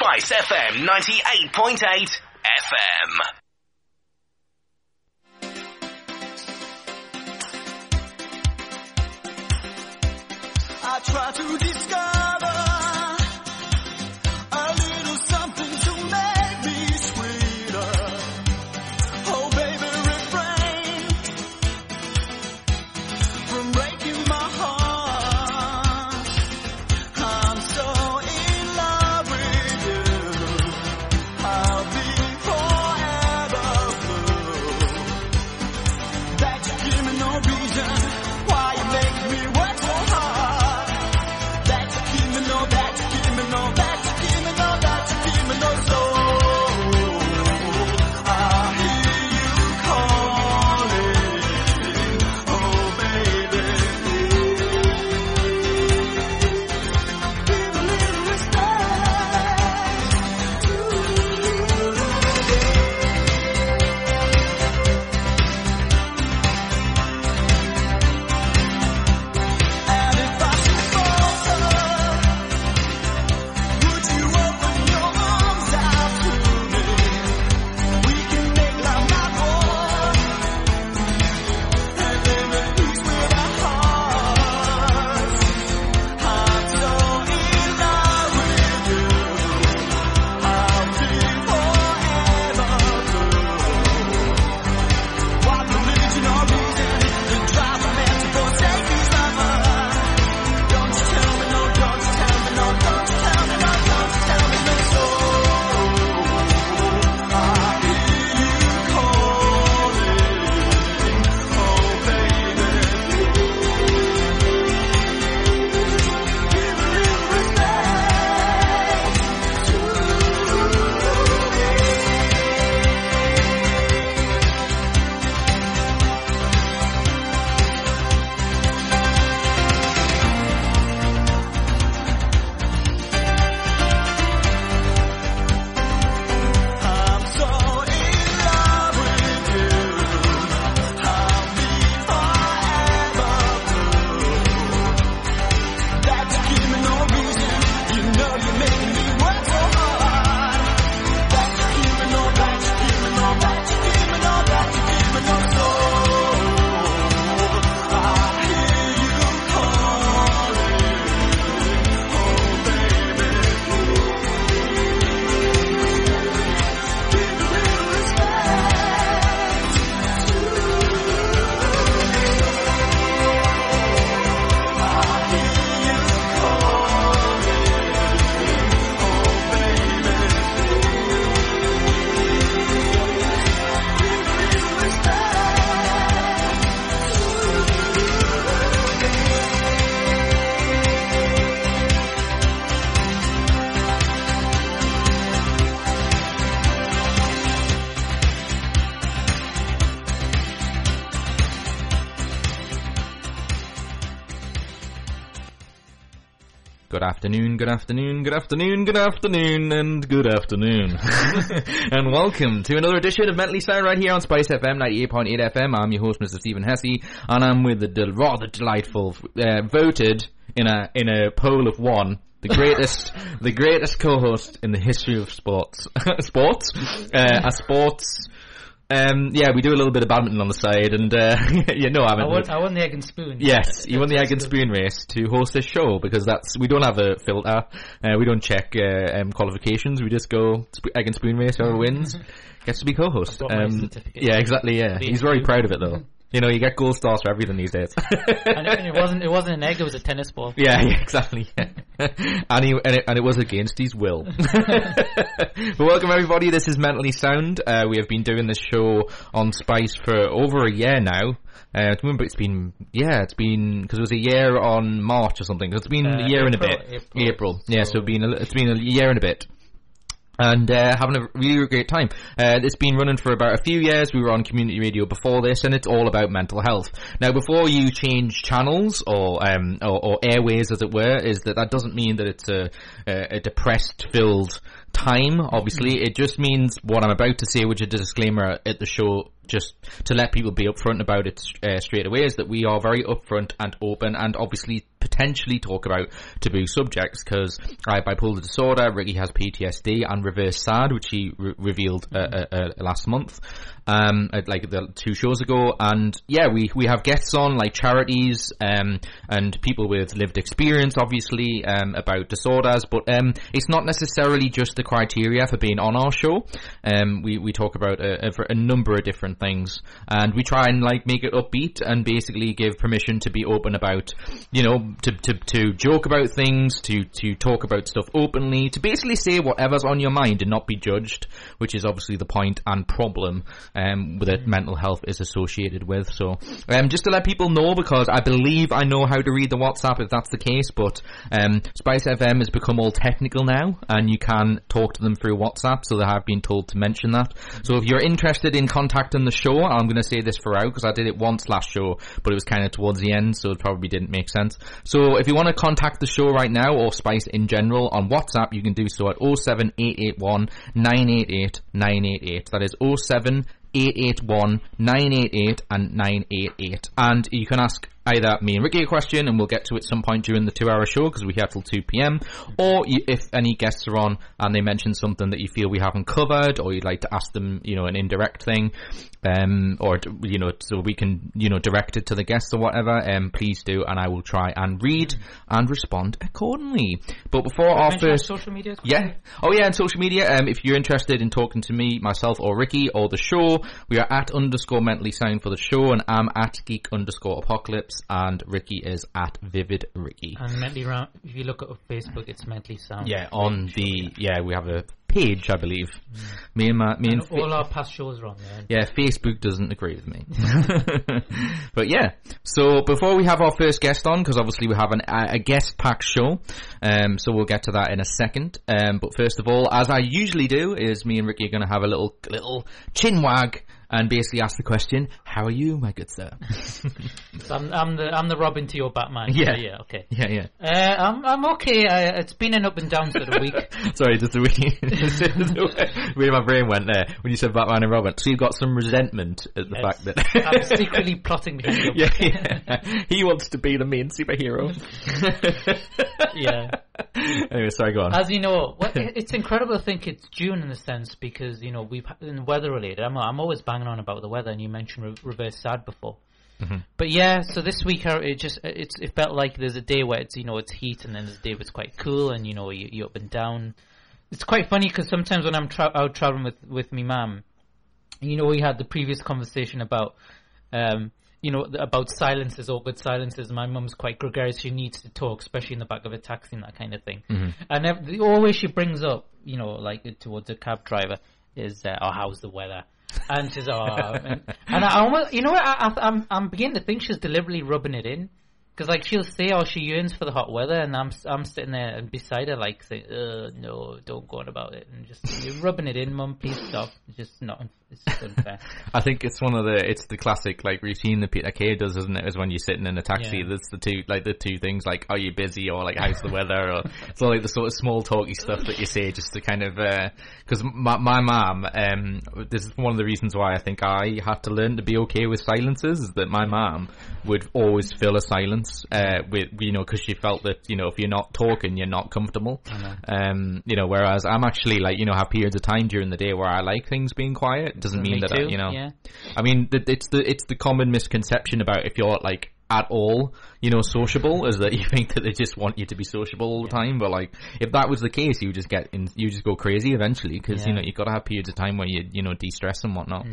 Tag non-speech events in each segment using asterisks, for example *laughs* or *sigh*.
Spice FM 98.8 FM. I try to afternoon, good afternoon, good afternoon, good afternoon, and good afternoon. *laughs* and welcome to another edition of Mentally Sound right here on Spice FM 98.8 FM. I'm your host, Mr. Stephen Hesse, and I'm with the del- rather delightful, uh, voted in a, in a poll of one, the greatest, *laughs* the greatest co-host in the history of sports. *laughs* sports? Uh, a sports, um, yeah, we do a little bit of badminton on the side, and, uh, *laughs* you know, I I won, I won the egg and spoon. Yes, you won the egg and spoon race to host this show because that's we don't have a filter. Uh, we don't check uh, um, qualifications. We just go sp- egg and spoon race. Whoever wins *laughs* gets to be co-host. I've got my Um, yeah, exactly. Yeah, he's very proud of it though. *laughs* You know, you get gold stars for everything these days. *laughs* And it, and *laughs* it wasn't it wasn't an egg; it was a tennis ball. Yeah, yeah, *laughs* exactly. Yeah. and, he, and, it, and it was against his will. but welcome everybody. This is Mentally Sound. Uh, we have been doing this show on Spice for over a year now. Uh, remember, it's been yeah, it's been because it was a year on March or something. It's been Uh, a year and a bit. April. Yeah, so, been a, it's been a year and a bit and uh, having a really great time. Uh, it's been running for about a few years. We were on community radio before this, and it's all about mental health. Now, before you change channels or um, or, or airways, as it were, is that that doesn't mean that it's a a, a depressed filled time. Obviously, it just means what I'm about to say, which is a disclaimer at the show. Just to let people be upfront about it uh, straight away, is that we are very upfront and open, and obviously potentially talk about taboo subjects because I have bipolar disorder, Ricky has PTSD, and reverse SAD, which he re- revealed uh, uh, uh, last month, um, like the two shows ago. And yeah, we we have guests on like charities um, and people with lived experience, obviously, um, about disorders. But um, it's not necessarily just the criteria for being on our show. Um, we we talk about a, a, a number of different things, and we try and like make it upbeat and basically give permission to be open about, you know, to to, to joke about things, to to talk about stuff openly, to basically say whatever's on your mind and not be judged, which is obviously the point and problem um, that mental health is associated with. So, um, just to let people know, because I believe I know how to read the WhatsApp if that's the case, but um, Spice FM has become all technical now, and you can talk to them through WhatsApp. So they have been told to mention that. So if you're interested in contacting the show, I'm going to say this throughout because I did it once last show, but it was kind of towards the end, so it probably didn't make sense. So if you want to contact the show right now or Spice in general on WhatsApp, you can do so at 07881 988 988. That is 07 881 988 and 988. And you can ask either me and Ricky a question and we'll get to it some point during the two hour show because we have till 2 p.m. Or you, if any guests are on and they mention something that you feel we haven't covered or you'd like to ask them, you know, an indirect thing, um, or, you know, so we can, you know, direct it to the guests or whatever, um, please do and I will try and read and respond accordingly. But before our our first... social media. Yeah. Oh yeah, and social media. Um, if you're interested in talking to me, myself, or Ricky, or the show, we are at underscore mentally sound for the show, and I'm at geek underscore apocalypse, and Ricky is at vivid Ricky. And mentally round, if you look at Facebook, it's mentally sound. Yeah, on the yeah, we have a page, I believe. Me and my me and, And all our past shows are on there. yeah, Facebook doesn't agree with me. *laughs* *laughs* but yeah, so before we have our first guest on, because obviously we have an, a, a guest pack show, um, so we'll get to that in a second. Um, but first of all, as I usually do, is me and Ricky are going to have a little little chin wag and basically ask the question, "How are you, my good sir?" *laughs* So I'm, I'm the I'm the Robin to your Batman. Yeah. yeah, okay. yeah, yeah. Uh, I'm I'm okay. I, it's been an up and down sort of week. *laughs* Sorry, just the way, *laughs* the way- the way my brain went there when you said Batman and Robin. So you've got some resentment at the Yes. fact that I'm secretly plotting behind yeah, yeah. he wants to be the main superhero. Yeah. *laughs* Anyway, sorry, go on. As you know, *laughs* it's incredible to think it's June in a sense because you know we've in weather related. I'm I'm always banging on about the weather, and you mentioned re- reverse sad before. Mm-hmm. But yeah, so this week uh, it just it's it felt like there's a day where it's you know it's heat, and then there's a day where it's quite cool, and you know you you up and down. It's quite funny because sometimes when I'm tra- out traveling with with me mum, you know we had the previous conversation about um you know about silences awkward silences. My mum's quite gregarious. She needs to talk especially in the back of a taxi and that kind of thing. And ev- the always she brings up you know like towards a cab driver is uh, oh how's the weather? And she's oh and, and I almost you know what? I, I, I'm I'm beginning to think she's deliberately rubbing it in because like she'll say oh she yearns for the hot weather and I'm I'm sitting there and beside her like saying uh no don't go on about it and just you're rubbing it in mum please stop it's just not it's just unfair *laughs* I think it's one of the it's the classic like routine that Peter Kay does, isn't it? Is when you're sitting in a taxi. Yeah. That's the two like the two things like are you busy or like how's the weather or it's all like the sort of small talky stuff that you say just to kind of because my my mom um this is one of the reasons why I think I had to learn to be okay with silences is that my mom would always fill a silence uh with you know because she felt that you know if you're not talking you're not comfortable um you know whereas I'm actually like you know have periods of time during the day where I like things being quiet it doesn't mean Me that I, you know yeah. I mean, it's the it's the common misconception about if you're like at all, you know, sociable, is that you *laughs* think that they just want you to be sociable all the time. But like, if that was the case, you just get in, you just go crazy eventually because you know you've got to have periods of time where you you know de-stress and whatnot.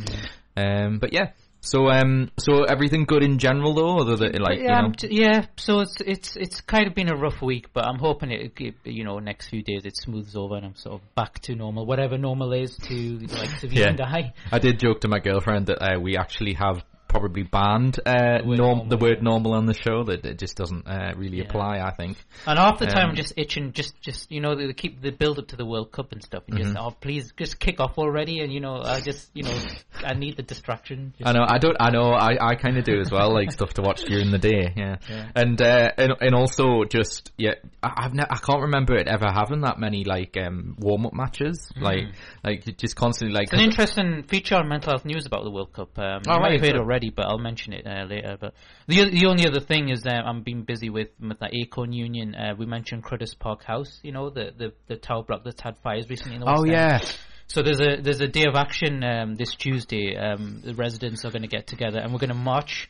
Um, but yeah. So um, so everything good in general though, other than like yeah, you know, t- yeah. So it's it's it's kind of been a rough week, but I'm hoping it, it you know next few days it smooths over and I'm sort of back to normal, whatever normal is to like to *laughs* Yeah. and I. I did joke to my girlfriend that uh, we actually have probably banned uh, word norm- normal, the word normal on the show that it just doesn't uh, really Yeah. apply. I think. And half the time Um, I'm just itching, just just you know they keep the build up to the World Cup and stuff, and Mm-hmm. just oh please just kick off already, and you know I just you know I need the distraction. Just, I know, I don't, I know, I, I kind of do as well, like stuff to watch during the day, yeah. Yeah. And, uh, and, and also just, yeah, I, I've ne- I can't remember it ever having that many, like, um, warm-up matches, like, like, just constantly, like, It's an interesting feature on mental health news about the World Cup. Um, Oh, right, have heard already, already, but I'll mention it uh, later. But the the only other thing is that I'm being busy with, with the Acorn Union. Uh, we mentioned Cruddas Park House, you know, the, the, the tower block that's had fires recently in the West Oh End. yeah. So there's a there's a day of action um, this Tuesday. Um, the residents are going to get together, and we're going to march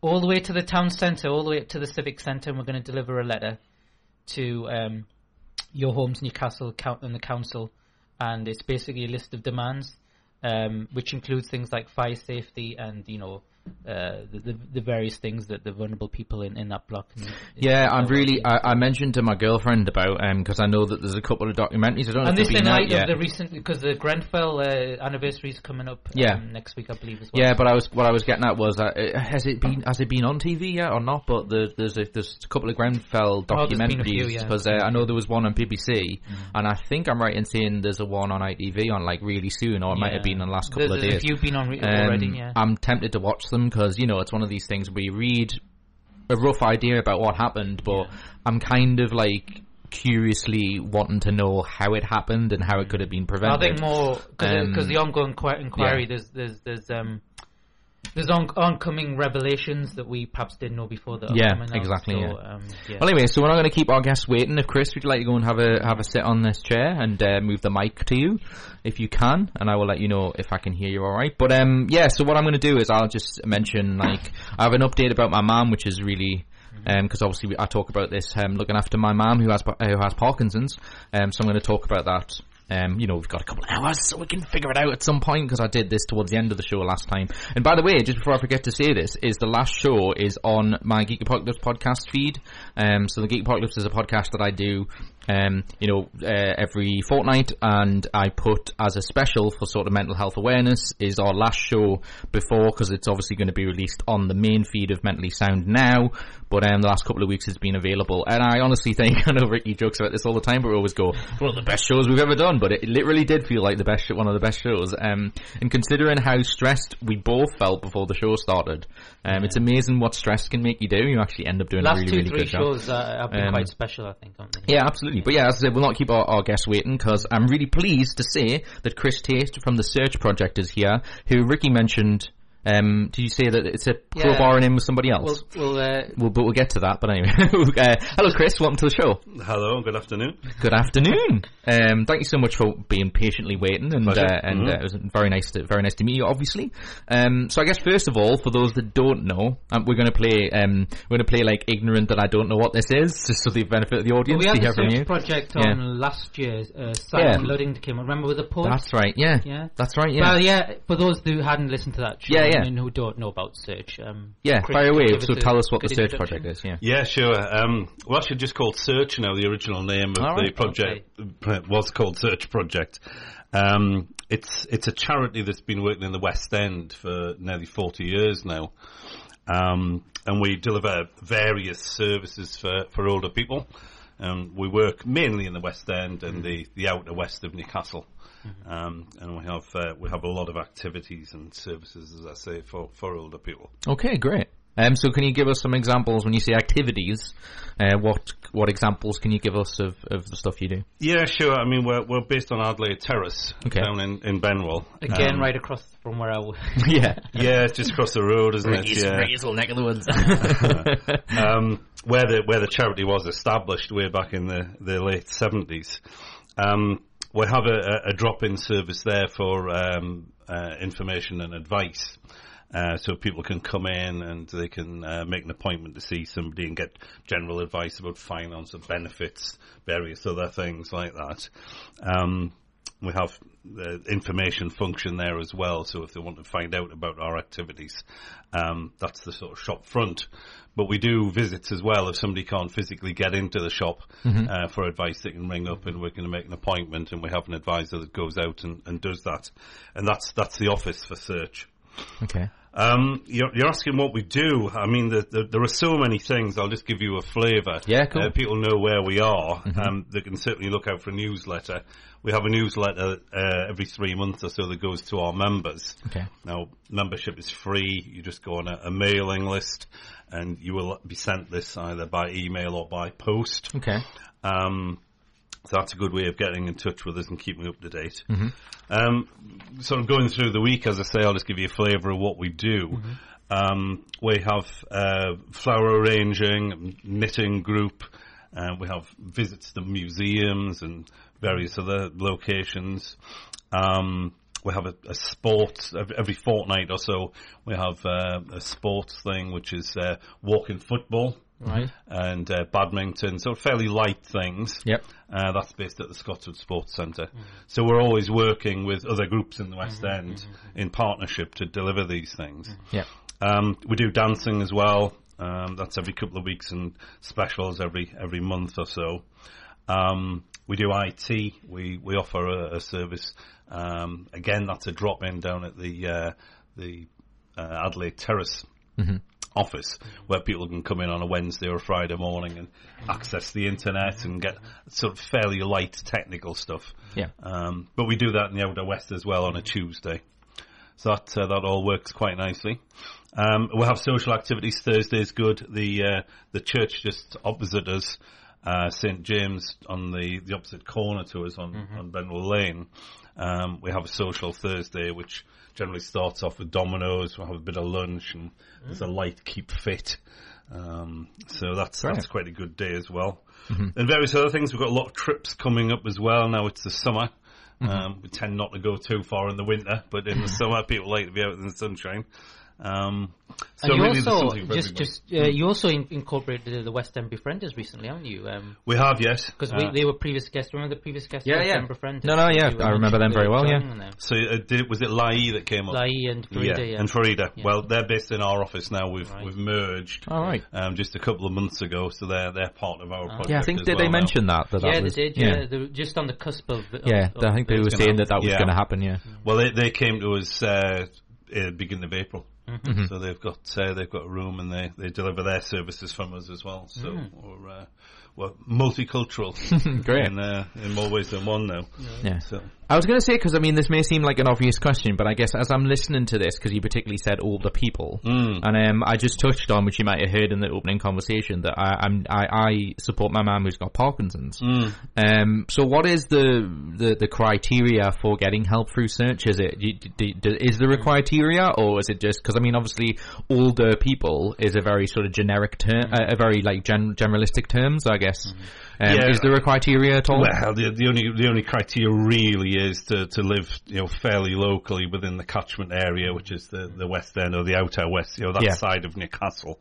all the way to the town centre, all the way up to the civic centre, and we're going to deliver a letter to um, your homes, Newcastle, coun- and the council, and it's basically a list of demands, um, which includes things like fire safety and you know uh, the, the the various things that the vulnerable people in, in that block. Need, Yeah, I'm really. I, I mentioned to my girlfriend about um because I know that there's a couple of documentaries. I don't And if this in light of the recent because the Grenfell uh, anniversary is coming up Yeah. um, next week, I believe as well. Yeah, but I was what I was getting at was uh, has it been has it been on TV yet or not? But the, there's a, there's a couple of Grenfell Oh, there's been a few, documentaries yeah. because uh, I know there was one on BBC, and I think I'm right in saying there's a one on ITV on like really soon, or it might have been in the last couple There's of days. few been on re- Um, already. Yeah. I'm tempted to watch them because you know it's one of these things where you read a rough idea about what happened, but I'm kind of like curiously wanting to know how it happened and how it could have been prevented. I think more because Um, the ongoing inquiry. yeah. There's there's there's um there's on- oncoming revelations that we perhaps didn't know before that. Yeah, out, exactly, So, yeah. Um, yeah. Well, anyway, so we're not going to keep our guests waiting. If Chris, would you like to go and have a have a sit on this chair and uh, move the mic to you, if you can, and I will let you know if I can hear you all right. But um, yeah, so what I'm going to do is I'll just mention like I have an update about my mom, which is really. Because obviously we, I talk about this, um, looking after my mum who has who has Parkinson's. Um, so I'm going to talk about that. Um, you know, we've got a couple of hours, so we can figure it out at some point. Because I did this towards the end of the show last time. And by the way, just before I forget to say this, is the last show is on my Geek Apocalypse podcast feed. Um, so the Geek Apocalypse is a podcast that I do, um, you know, uh, every fortnight, and I put as a special for sort of mental health awareness is our last show before because it's obviously going to be released on the main feed of Mentally Sound now. But um, the last couple of weeks it's been available, and I honestly *laughs* think I know Ricky jokes about this all the time, but we always go one of the best shows we've ever done. But it literally did feel like the best, one of the best shows. Um, and considering how stressed we both felt before the show started, um, it's amazing what stress can make you do. You actually end up doing Last a really, two really three good job. shows uh, have been Um, quite special, I think. Haven't they? Yeah, absolutely. But yeah, as I said, we'll not keep our, our guests waiting because I'm really pleased to say that Chris Tate from the Search Project is here, who Ricky mentioned. Um, did you say that it's a Yeah. crowbarring in with somebody else? Well, well uh, We'll, but we'll get to that. But anyway, *laughs* uh, hello, Chris. Welcome to the show. Hello, good afternoon. Good afternoon. Um, thank you so much for being patiently waiting, and uh, and Mhm. uh, it was very nice to very nice to meet you. Obviously, um, so I guess first of all, for those that don't know, um, we're going to play um, we're going to play like ignorant that I don't know what this is, just for the benefit of the audience we to had hear the from search you. project Yeah. on last year's Uh, Simon Yeah. Luddington came. on. Remember with the poem? That's right. Yeah. Yeah. That's right. Yeah. Well, yeah. For those who hadn't listened to that show Yeah, yeah. and who don't know about search, um, yeah. Chris, Fire away. give So a tell us what the search project is. Yeah. Yeah, sure. Um, well, actually, just called Search now. The original name of All the right, project was called Search Project. Um, it's it's a charity that's been working in the West End for nearly forty years now, um, and we deliver various services for, for older people. Um, we work mainly in the West End and the, the outer west of Newcastle. Um, and we have uh, we have a lot of activities and services, as I say, for, for older people. Okay. Great. Um, so can you give us some examples when you say activities? Uh, what what examples can you give us of, of the stuff you do? Yeah, sure. I mean, we're we're based on Adelaide Terrace Okay. down in in Benwell. again, Um, right across from where I was. *laughs* *laughs* yeah. Yeah, it's just across the road, isn't it? Yeah. little neck of the woods. *laughs* um, where the where the charity was established way back in the, the late seventies. Um, we have a, a drop-in service there for um, uh, information and advice. Uh, so people can come in and they can uh, make an appointment to see somebody and get general advice about finance and benefits, various other things like that. Um, we have the information function there as well. So if they want to find out about our activities, um, that's the sort of shop front. But we do visits as well. If somebody can't physically get into the shop uh, for advice, they can ring up and we're going to make an appointment. And we have an advisor that goes out and, and does that. And that's that's the office for search. okay. Um, you're, you're asking what we do. I mean, the, the, there are so many things. I'll just give you a flavour. Yeah, cool. Uh, people know where we are. Um, they can certainly look out for a newsletter. We have a newsletter uh, every three months or so that goes to our members. Okay. Now, membership is free. You just go on a, a mailing list, and you will be sent this either by email or by post. Okay. Um, so that's a good way of getting in touch with us and keeping up to date. Um, sort of going through the week, as I say, I'll just give you a flavour of what we do. Um, we have uh, flower arranging, knitting group. Uh, we have visits to museums and various other locations. Um, we have a, a sport every, fortnight or so. We have uh, a sports thing, which is uh, walking football Right. and uh, badminton, so fairly light things. Yep. Uh, that's based at the Scotswood Sports Centre. So we're always working with other groups in the West End in partnership to deliver these things. Yeah. Um, we do dancing as well. Um, that's every couple of weeks and specials every every month or so. Um, we do IT. We we offer a, a service. Um, again, that's a drop in down at the uh, the uh, Adelaide Terrace office where people can come in on a Wednesday or Friday morning and access the internet and get sort of fairly light technical stuff. Yeah. Um, but we do that in the Outer West as well on a Tuesday. So that uh, that all works quite nicely. Um, we'll have social activities. Thursday is good. The uh, the church just opposite us, uh, St James, on the, the opposite corner to us on on Benwell Lane. Um, we have a social Thursday, which generally starts off with dominoes. We'll have a bit of lunch and there's a light keep fit. Um, so that's Great. that's quite a good day as well. And various other things. We've got a lot of trips coming up as well. Now it's the summer. Um, we tend not to go too far in the winter, but in the summer, people like to be out in the sunshine. Um, so and you really there's also something for just just uh, you also in, incorporated the West End Befrienders recently, haven't you? Um, we have yes, because Uh, they were previous guests. Remember the previous guests? Yeah, West yeah. End Befrienders? No, no, yeah, I remember them very well, yeah. so uh, did, was it Lai that came up? now. Lai and Farida, yeah. and Farida. Yeah. Well, they're based in our office now. We've Right. we've merged. All right. Um, just a couple of months ago, so they're they're part of our project. Yeah, I think as did well they now. mention that? that, that yeah, was, they did. Yeah, they were just on the cusp of. of Yeah, I think they were saying that that was going to happen. Yeah. Well, they they came to us uh, uh, beginning of April, Mm-hmm. so they've got uh, they've got a room and they, they deliver their services from us as well. So Mm. we're uh, we're multicultural *laughs* Great. in uh, in more ways than one now. Yeah. So I was going to say because I mean this may seem like an obvious question, but I guess as I'm listening to this, because you particularly said older people, Mm. and um, I just touched on which you might have heard in the opening conversation that I, I'm I, I support my mum who's got Parkinson's. Mm. Um, so what is the, the the criteria for getting help through search? Is it do, do, is there a criteria, or is it just because I mean obviously older people is a very sort of generic term, a, a very like gen, generalistic term. So I guess um, Yeah. is there a criteria at all? Well, the, the only the only criteria really is to, to live you know fairly locally within the catchment area, which is the, the west end or the outer west, you know that Yeah. side of Newcastle,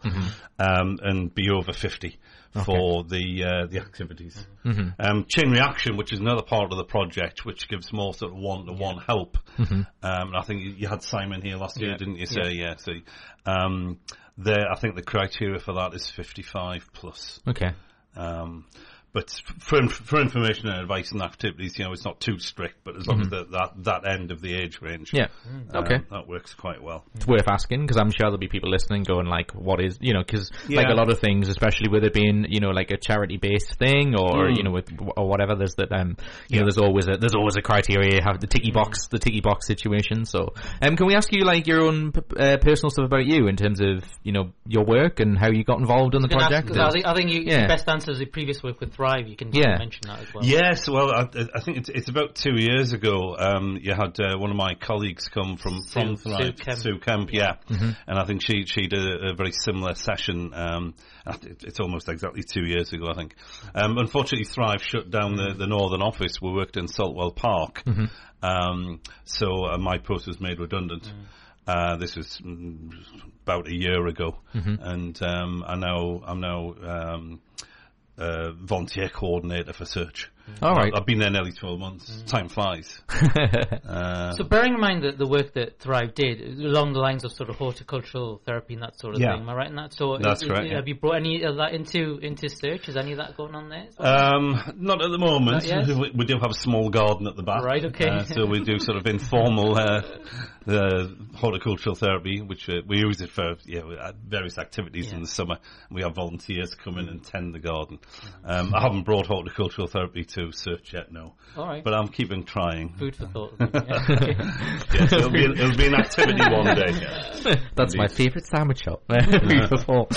um, and be over fifty for the uh, the activities. Um, chain reaction, which is another part of the project, which gives more sort of one to one help. Um, and I think you, you had Simon here last year, Yeah. didn't you? Say yeah. So um, there, I think the criteria for that is fifty five plus. Okay. Um, but for for information and advice and activities, you know, it's not too strict. But as long as the, that that end of the age range, Yeah. um, Okay. that works quite well. it's worth asking because I'm sure there'll be people listening going like, "What is you know?" Because like a lot of things, especially with it being you know like a charity based thing or Mm. you know with or whatever, there's that um you know there's always a there's always a criteria. You have the ticky box the ticky box situation. So um, can we ask you like your own uh, personal stuff about you in terms of you know your work and how you got involved in the project? I ask- project? 'cause I think, I think you, Yeah. your best answer is the previous work with Thrive. You can Yeah. mention that as well. Yes, well, I, I think it's, it's about two years ago. Um, you had uh, one of my colleagues come from from Sue- Thrive, Sue Kemp. Sue Kemp, yeah, Mm-hmm. and I think she she did a, a very similar session. Um, it's almost exactly two years ago, I think. Um, unfortunately, Thrive shut down the, the northern office. We worked in Saltwell Park, Mm-hmm. um, so uh, my post was made redundant. Uh, this was mm, about a year ago, Mm-hmm. and um, I now I'm now um, uh, volunteer coordinator for search. All right. I've been there nearly 12 months. Time flies. *laughs* Uh, So bearing in mind that the work that Thrive did along the lines of sort of horticultural therapy and that sort of Yeah. thing, am I right in that? So That's is- correct, is- yeah. Have you brought any of that into into search? Is any of that going on there? well? Um, not at the moment. We, we do have a small garden at the back. Right, okay. Uh, so we do sort of informal *laughs* uh, horticultural therapy, which uh, we use it for you know, uh, various activities in the summer. We have volunteers come in and tend the garden. Um, I haven't brought horticultural therapy to search yet, no. All right. But I'm keeping trying. Food for thought. *laughs* Yeah. Yes, it'll, be, it'll be an activity one day. *laughs* That's my favourite sandwich shop. *laughs* Food for thought.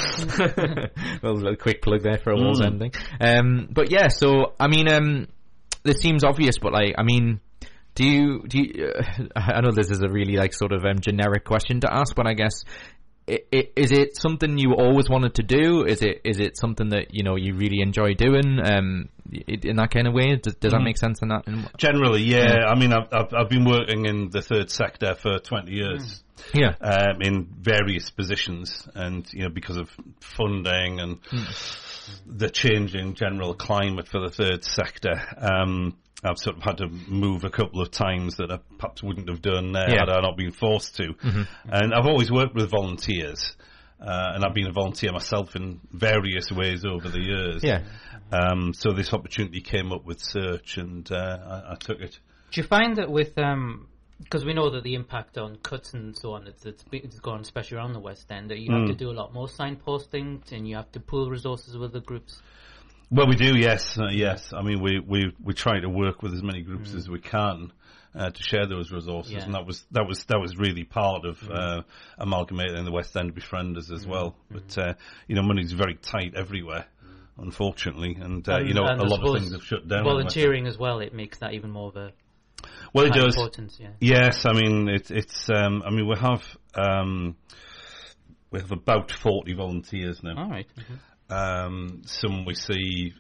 well, a little quick plug there for a Walls Mm. ending. Um, but yeah, so I mean, um, this seems obvious, but like, I mean, do you do? You, uh, *laughs* I know this is a really like sort of um, generic question to ask, but I guess i- i- is it something you always wanted to do? Is it is it something that you know you really enjoy doing? Um, in that kind of way, does, does that make sense? In that, in, Generally, yeah. I mean, I've, I've I've been working in the third sector for twenty years. yeah, um, in various positions, and you know because of funding and the changing general climate for the third sector, um, I've sort of had to move a couple of times that I perhaps wouldn't have done uh, Yeah. had I not been forced to. And I've always worked with volunteers. Uh, and I've been a volunteer myself in various ways over the years. Yeah. Um, so this opportunity came up with Search, and uh, I, I took it. Do you find that with um because we know that the impact on cuts and so on it's it's, it's gone especially around the West End that you have to do a lot more signposting and you have to pool resources with the groups. Well, we do, yes, uh, yes. I mean, we, we, we try to work with as many groups as we can uh, to share those resources, Yeah. and that was that was that was really part of uh, amalgamating the West End befrienders as well. But uh, you know, money's very tight everywhere, unfortunately, and, uh, you know, And a lot of things have shut down. in the West End. Volunteering as well, it makes that even more of a Well, it does. importance. Yeah. Yes, I mean it's it's. Um, I mean we have um, we have about forty volunteers now. All right. Um, some we see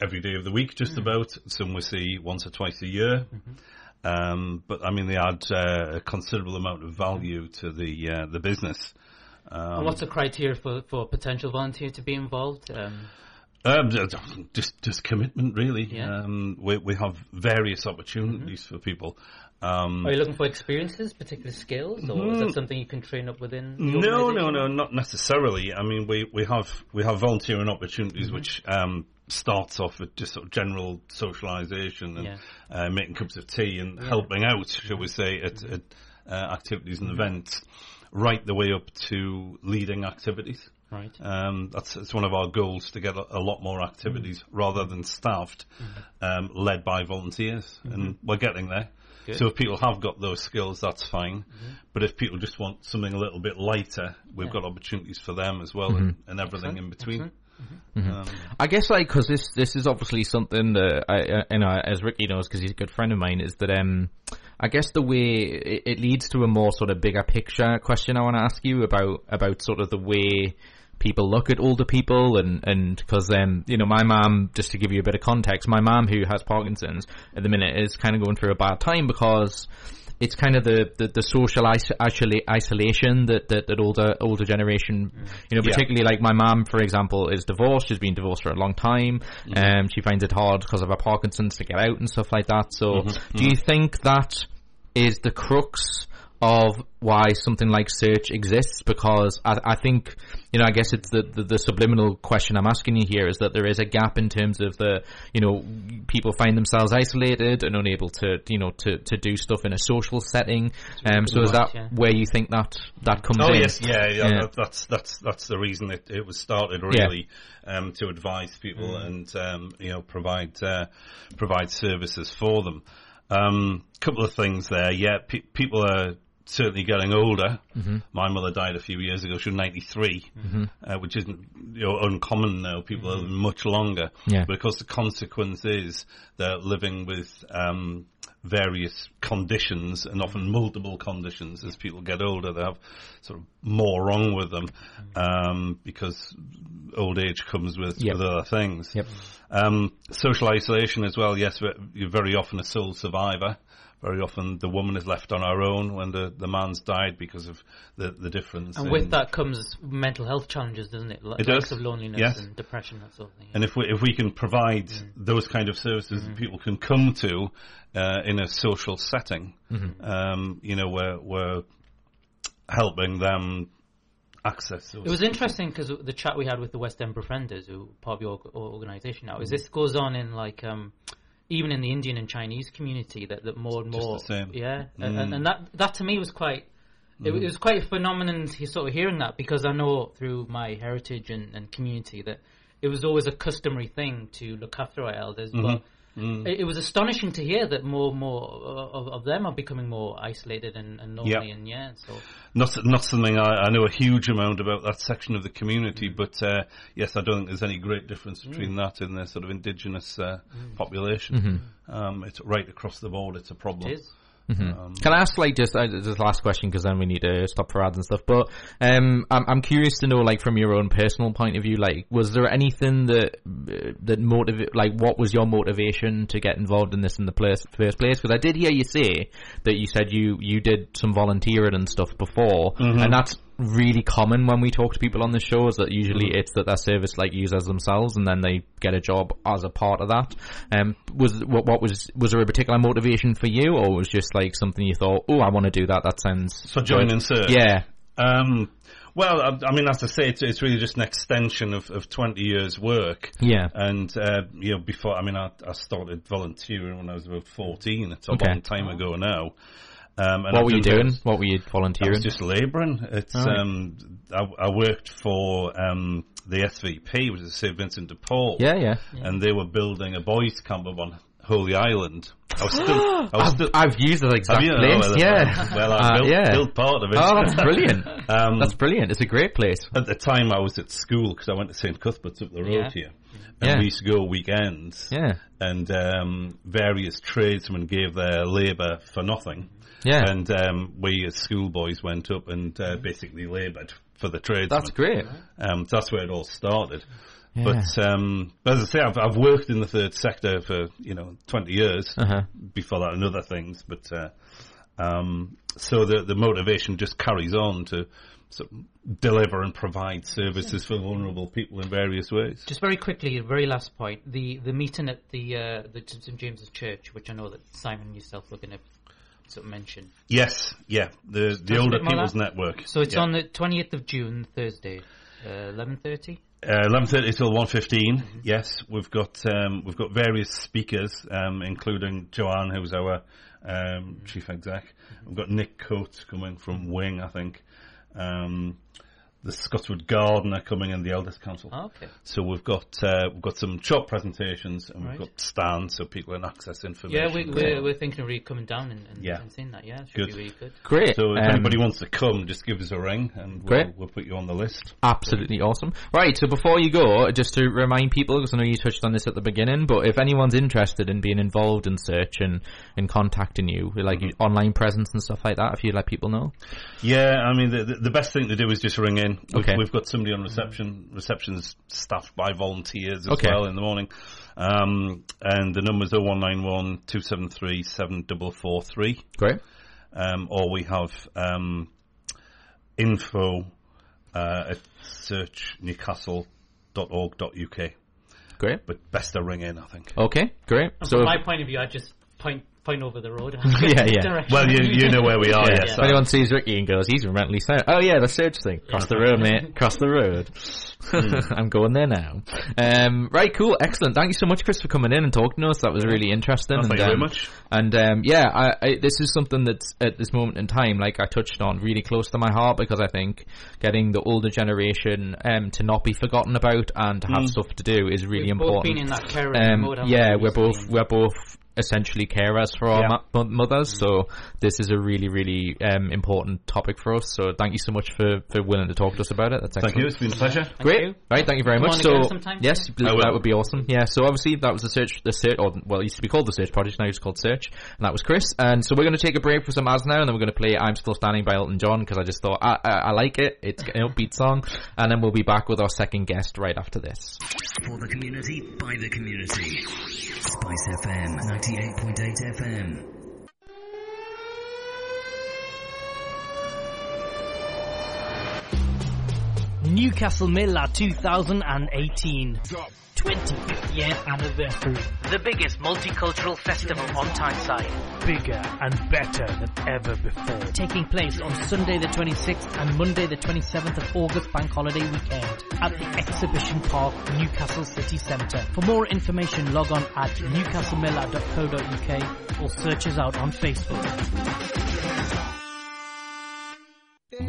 every day of the week, just about. Some we see once or twice a year. Um, but I mean, they add uh, a considerable amount of value to the uh, the business. and what's the criteria for for a potential volunteer to be involved? Um, Um, just just commitment, really. Yeah. Um, we we have various opportunities for people. Um, are you looking for experiences, particular skills, or is that something you can train up within? Mm. No, no, no, not necessarily. I mean, we, we have we have volunteering opportunities, Mm-hmm. which um, starts off with just sort of general socialisation and Yeah. uh, making cups of tea and helping out, shall we say, at, at uh, activities and events, right the way up to leading activities. Right. Um, that's it's one of our goals to get a, a lot more activities Mm-hmm. rather than staffed, um, led by volunteers, Mm-hmm. and we're getting there. So if people have got those skills, that's fine. But if people just want something a little bit lighter, we've got opportunities for them as well, and, and everything in between. Um, I guess like because this this is obviously something that I uh, you know as Ricky knows because he's a good friend of mine is that um I guess the way it, it leads to a more sort of bigger picture question I want to ask you about about sort of the way people look at older people and and because um you know my mom just to give you a bit of context my mom who has Parkinson's at the minute is kind of going through a bad time because it's kind of the, the, the social is- isola- isolation that, that, that older older generation, you know, Yeah. particularly like my mom, for example, is divorced. She's been divorced for a long time. Um, she finds it hard because of her Parkinson's to get out and stuff like that. So, do you think that is the crux of why something like search exists? Because I, I think, you know, I guess it's the, the, the subliminal question I'm asking you here is that there is a gap in terms of the, you know, people find themselves isolated and unable to, you know, to, to do stuff in a social setting. Um, so is that yeah. where you think that that comes in? Oh in? yes, yeah, yeah. Yeah. That's that's that's the reason it, it was started really um, to advise people and um, you know provide uh, provide services for them. Um, couple of things there. Yeah, pe- people are certainly getting older. My mother died a few years ago. She was 93, uh, which isn't you know uncommon now. People are much longer. Yeah. But of course, the consequence is they're living with um, various conditions and often multiple conditions. As people get older, they have sort of more wrong with them um, because old age comes with, Yep. with other things. Yep. Um, social isolation as well. Yes, you're very often a sole survivor. Very often the woman is left on her own when the, the man's died because of the, the difference. And in- with that comes mental health challenges, doesn't it? Like It does. of loneliness Yes. and depression, that sort of thing. And if we if we can provide Mm. those kind of services that people can come to uh, in a social setting, Mm-hmm. um, you know, we're we're helping them access those. It was interesting because the chat we had with the West End Befrienders, who part of your organisation now, is this goes on in like um, even in the Indian and Chinese community that, that more and more, the same. yeah, Mm. and, and that that to me was quite. It, it was quite a phenomenon he- sort of hearing that because I know through my heritage and, and community that it was always a customary thing to look after our elders, but it, it was astonishing to hear that more and more of, of them are becoming more isolated and, and lonely, Yeah. and yeah, so not not something I, I know a huge amount about that section of the community, Mm. but uh, yes, I don't think there's any great difference between that and the sort of indigenous uh, population. Um, it's right across the board. It's a problem. Mm. it is. Um, Can I ask, like, just uh, just last question because then we need to stop for ads and stuff. But um, I'm I'm curious to know, like, from your own personal point of view, like, was there anything that that motivate, like, what was your motivation to get involved in this in the place, first place? Because I did hear you say that you said you you did some volunteering and stuff before, and that's really common when we talk to people on the show is that usually it's that their service like users themselves and then they get a job as a part of that um was what, what was was there a particular motivation for you or was just like something you thought oh i want to do that that sounds for joining Sir. yeah Um, well, I, I mean, as I say, it's, it's really just an extension of, of 20 years' work. yeah And, uh, you know, before, I mean, I, I started volunteering when I was about 14. It's a Okay. long time ago now. Um, and what I've were you doing various- what were you volunteering? I volunteering was just labouring. It's, Alright. um, I, I worked for, um, the SVP, which is St. Vincent de Paul. yeah yeah And they were building a boys' camp up on Holy Island. I was still, *gasps* I was I've, still, I've used that exact Have you? Oh, place well, yeah Well, I Uh, built, yeah. built part of it. oh that's brilliant *laughs* Um, that's brilliant it's a great place at the time I was at school because I went to St Cuthbert's up the road Yeah. here, and Yeah. we used to go weekends. yeah And um, various tradesmen gave their labour for nothing, yeah and um, we as schoolboys went up and uh, basically laboured for the tradesmen. that's great Um, so that's where it all started. Yeah. But um, as I say, I've, I've worked in the third sector for you know twenty years. uh-huh Before that, and other things. But uh, um, so the the motivation just carries on to sort of deliver and provide services for vulnerable people in various ways. Just very quickly, the very last point: the the meeting at the uh, the St James's Church, which I know that Simon and yourself were going to sort of mention. Yes, yeah, the the Older People's. Network. So it's yeah. on the twentieth of June, Thursday, uh, eleven thirty. Uh, eleven thirty till one Mm-hmm. Yes, we've got um, we've got various speakers, um, including Joanne, who's our um, chief exec. We've got Nick Coates coming from Wing, I think. Um, the Scotswood Gardener coming in the Elders Council. Oh, okay. So we've got uh, we've got some shop presentations and Right. we've got stands so people can access information. Yeah, information. we, we're, we're thinking of really coming down and, and, Yeah. and seeing that. Yeah, it should Good. be really good. great so if Um, anybody wants to come, just give us a ring and we'll, we'll put you on the list. Absolutely awesome. Right, so before you go, just to remind people, because I know you touched on this at the beginning, but if anyone's interested in being involved in search and, and contacting you, like Mm-hmm. your online presence and stuff like that, if you'd let people know. Yeah, I mean, the, the, the best thing to do is just ring in. We've, Okay. we've got somebody on reception. Reception's staffed by volunteers as Okay. well in the morning. Um, and the number's 0191 273 7443. Great. Um, or we have um, info uh, at searchnewcastle.org.uk. Great. But best to ring in, I think. Okay, great. And So from my point of view, I just point point over the road. *laughs* *laughs* Yeah, yeah. Direction. Well, you, you know where we are, yeah, So if anyone sees Ricky and goes, he's mentally sound. Oh yeah, the search thing. Cross the road, mate. *laughs* Cross the road. I'm going there now. Um, right, cool, excellent. Thank you so much, Chris, for coming in and talking to us. That was really interesting. Oh, and, thank you very um, much. And um, yeah, I, I, this is something that's at this moment in time, like I touched on, really close to my heart because I think getting the older generation um, to not be forgotten about and to have stuff to do is really We've both important. been in that carer Um, mode. yeah, we, we're both recently? we're both essentially carers for our Yeah. mo- mo- mothers, so this is a really really um, important topic for us. So thank you so much for, for willing to talk to us about it. That's Thank you. excellent. It's been a pleasure. Thank Great, you. right? Thank you very Come much. on So again sometime, yes, I will. that would be awesome. Yeah. So obviously that was the search, the search, or well, it used to be called the Search Project. Now it's called Search, and that was Chris. And so we're going to take a break for some ads now, and then we're going to play "I'm Still Standing" by Elton John because I just thought I, I, I like it. It's an upbeat song, and then we'll be back with our second guest right after this. For the community, by the community. Spice FM 98.8 FM. Newcastle Mela 2018. 25th year anniversary. The biggest multicultural festival on Tyneside. Bigger and better than ever before. Taking place on Sunday the 26th and Monday the 27th of August bank holiday weekend at the Exhibition Park, Newcastle City Centre. For more information log on at newcastlemiller.co.uk or search us out on Facebook.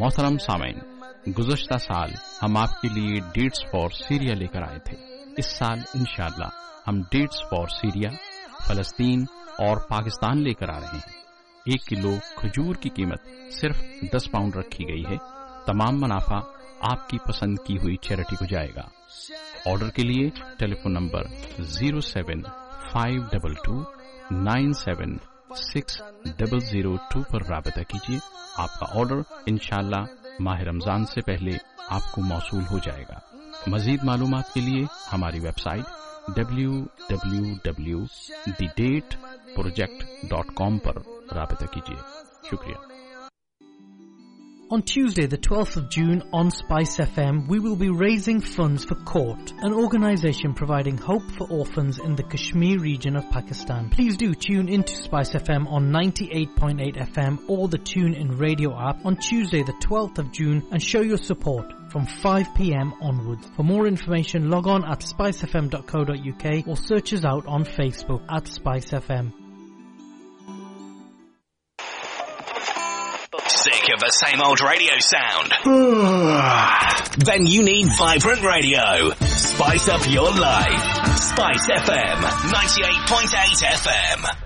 मोहतरम सामीन गुजश्ता साल हम आपके लिए dates for Syria लेकर आए थे इस साल इंशाल्लाह हम डेट्स फॉर सीरिया, फलस्तीन और पाकिस्तान लेकर आ रहे हैं। एक किलो खजूर की कीमत सिर्फ़ 10 पाउंड रखी गई है। तमाम मुनाफा आपकी पसंद की हुई चैरिटी को जाएगा। ऑर्डर के लिए telephone number zero seven five double two nine seven six double zero two पर रबता कीजिए। आपका ऑर्डर इनशाला माह रमज़ान से पहले आपको मौसू हो जाएगा। मजीद मालूम के लिए हमारी वेबसाइट www.thedateproject.com पर रबता कीजिए शुक्रिया On Tuesday, the 12th of June on Spice FM, we will be raising funds for Court, an organization providing hope for orphans in the Kashmir region of Pakistan. Please do tune into Spice FM on 98.8 FM or the TuneIn radio app on Tuesday, the 12th of June and show your support from 5 p.m. onwards. For more information, log on at spicefm.co.uk or search us out on Facebook at Spice FM. Sick of the same old radio sound? *sighs* then you need vibrant radio. Spice up your life. Spice FM 98.8 FM.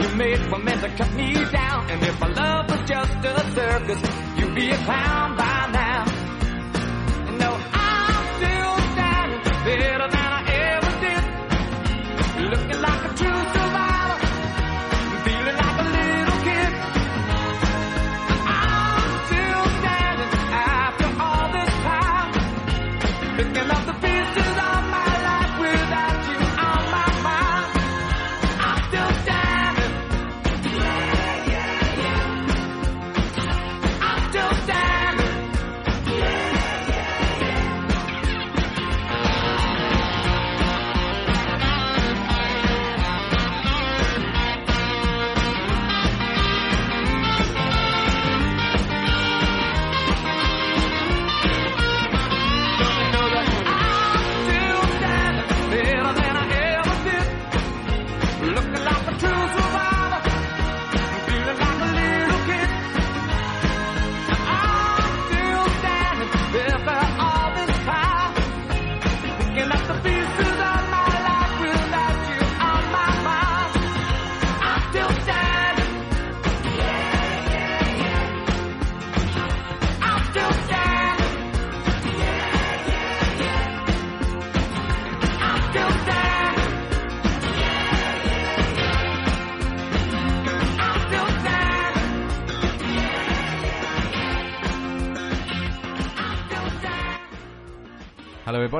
you made were meant to cut me down. And if my love was just a circus, you'd be a clown by now.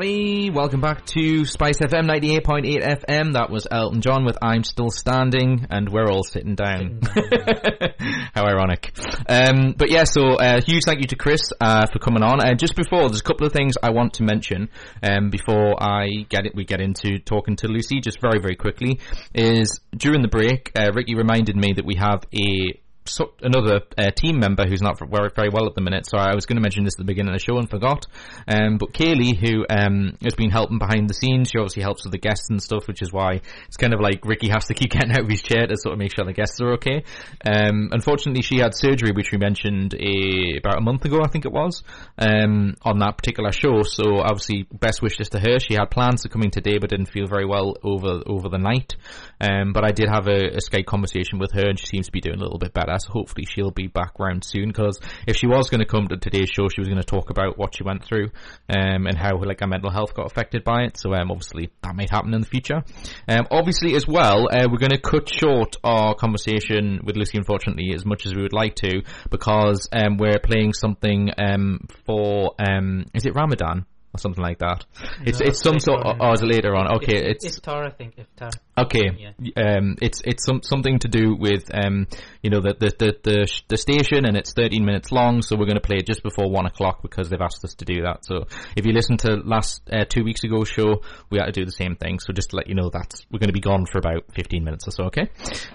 Everybody. Welcome back to Spice FM 98.8 FM. That was Elton John with I'm Still Standing, and we're all sitting down. *laughs* How ironic. Um, but yeah, so uh, huge thank you to Chris uh, for coming on. And just before, there's a couple of things I want to mention um, before I get it. We get into talking to Lucy. Just very, very quickly, is during the break, uh, Ricky reminded me that we have a so, another uh, team member who's not very, well at the minute. So I was going to mention this at the beginning of the show and forgot. Um, but Kaylee, who um, has been helping behind the scenes, she obviously helps with the guests and stuff, which is why it's kind of like Ricky has to keep *laughs* getting out of his chair to sort of make sure the guests are okay. Um, unfortunately, she had surgery, which we mentioned a, about a month ago, I think it was, um, on that particular show. So obviously, best wishes to her. She had plans to come in today, but didn't feel very well over over the night. Um, but I did have a, a Skype conversation with her, and she seems to be doing a little bit better. So hopefully she'll be back round soon. Because if she was going to come to today's show, she was going to talk about what she went through um, and how like her mental health got affected by it. So um, obviously that might happen in the future. Um, obviously as well, uh, we're going to cut short our conversation with Lucy, unfortunately, as much as we would like to, because um, we're playing something um, for um, is it Ramadan? Or something like that. *laughs* It's No, it's some sort. Of, oh, is it later on? Okay, It's, it's Iftar, I think. Iftar. Okay. Um, it's it's some, something to do with um, you know the the the the, the station, and it's 13 minutes long. So we're going to play it just before one o'clock because they've asked us to do that. So if you listen to last uh, two weeks ago show, we had to do the same thing. So just to let you know that we're going to be gone for about 15 minutes or so. Okay.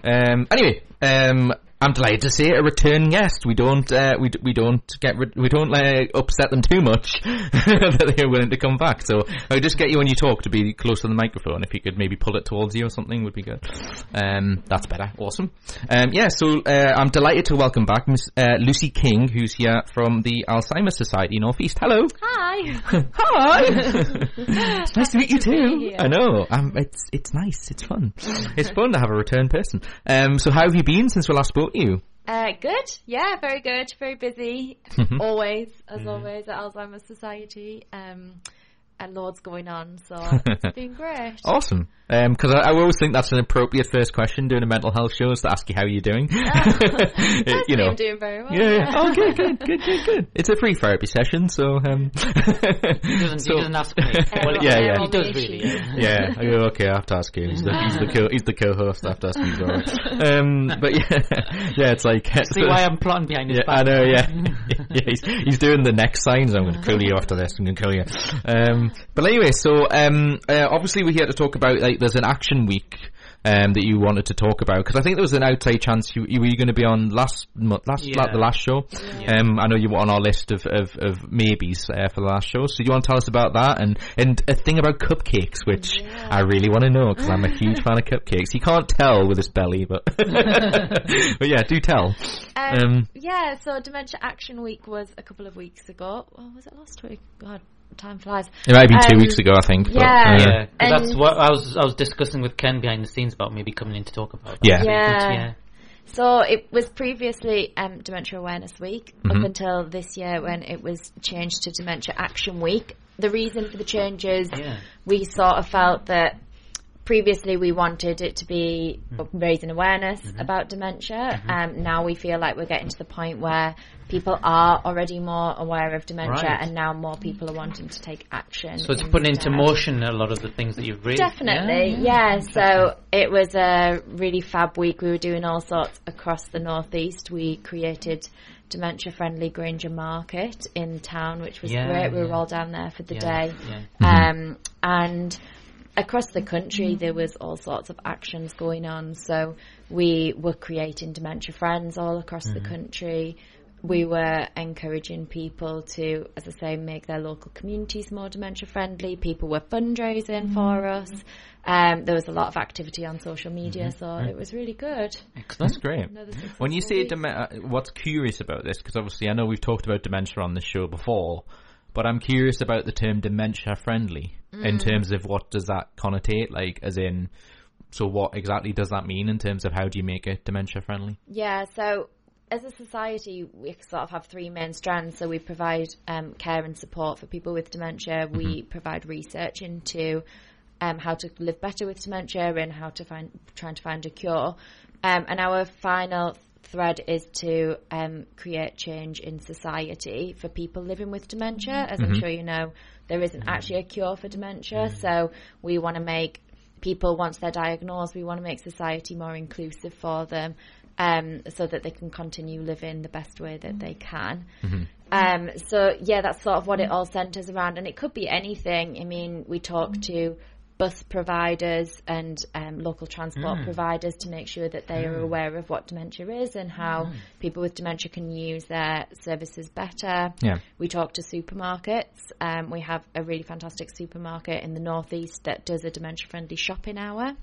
Um, anyway, um, I'm delighted to see a return guest. We don't uh, we we don't get rid- we don't uh, upset them too much *laughs* that they're willing to come back. So I just get you when you talk to be close to the microphone. If you could maybe pull it towards you or something, would be good. Um, that's better. Awesome. Um, yeah. So uh, I'm delighted to welcome back Miss uh, Lucy King, who's here from the Alzheimer's Society Northeast. Hello. Hi. *laughs* Hi. it's *laughs* nice to meet you to too. I know. Um, it's it's nice. It's fun. It's fun to have a return person. Um, so how have you been since we last spoke to you? Uh, good. Yeah, very good. Very busy. *laughs* Always, as Mhm. always, at Alzheimer's Society. Um, and loads going on, so *laughs* it's been great. Awesome. Because I, I always think that's an appropriate first question doing a mental health show is to ask you how you're doing. *laughs* *laughs* It- you know. I'm doing very well. Yeah, yeah. Oh, good, good, good, good, good. *laughs* It's a free therapy session, so um. He doesn't, he doesn't ask me. Well, yeah, yeah. He does really. Yeah. yeah, I go, okay, I have to ask you. He's the, he's the, co- he's the co-host. I have to ask you. as well. Um, but yeah, yeah, it's like See why I'm plotting behind his yeah, back. I know. Yeah, yeah. He's, he's doing the neck signs. I'm going to kill you after this. I'm going to kill you. Um, but anyway, so um, uh, obviously we're here to talk about like there's an action week. Um, that you wanted to talk about because I think there was an outside chance you, you were going to be on last last Yeah. la- the last show. Um, I know you were on our list of of, of maybes uh, for the last show. So you want to tell us about that and and a thing about cupcakes, which I really want to know because I'm a huge fan of cupcakes. You can't tell with his belly, but *laughs* but yeah, do tell. Um, Um, yeah, so Dementia Action Week was a couple of weeks ago. Or was it last week? God, time flies. It might have been two Um, weeks ago, I think. But, Yeah, uh, Yeah, 'cause that's what I was. I was discussing with Ken behind the scenes about maybe coming in to talk about. That. Yeah. Yeah. yeah. So it was previously um, Dementia Awareness Week Mhm. up until this year when it was changed to Dementia Action Week. The reason for the changes, Yeah. we sort of felt that previously we wanted it to be raising awareness about dementia. Um, now we feel like we're getting to the point where people are already more aware of dementia Right. and now more people are wanting to take action. So it's putting into motion a lot of the things that you've raised. Definitely, yeah. So it was a really fab week. We were doing all sorts across the northeast. We created dementia friendly Grainger Market in town, which was Yeah, great. We were all down there for the Yeah, day. yeah. Um, and across the country, there was all sorts of actions going on. So we were creating dementia friends all across the Mhm. country. We were encouraging people to, as I say, make their local communities more dementia friendly. People were fundraising for us. Um, there was a lot of activity on social media, so Right. it was really good. That's great. When you say week. dem- uh, what's curious about this, because obviously I know we've talked about dementia on this show before, but I'm curious about the term dementia friendly in Mm. terms of what does that connotate, like as in, so what exactly does that mean in terms of how do you make it dementia friendly? Yeah, so as a society, we sort of have three main strands. So we provide um, care and support for people with dementia. We provide research into um, how to live better with dementia and how to find trying to find a cure. Um, and our final thread is to um, create change in society for people living with dementia. As I'm Mhm. sure you know, there isn't actually a cure for dementia, so we want to make people once they're diagnosed, we want to make society more inclusive for them, um, so that they can continue living the best way that they can. Um, so yeah, that's sort of what it all centres around, and it could be anything. I mean, we talk to bus providers and um, local transport Mm. providers to make sure that they are Mm. aware of what dementia is and how Mm. people with dementia can use their services better. Yeah. We talk to supermarkets. Um, we have a really fantastic supermarket in the northeast that does a dementia friendly shopping hour.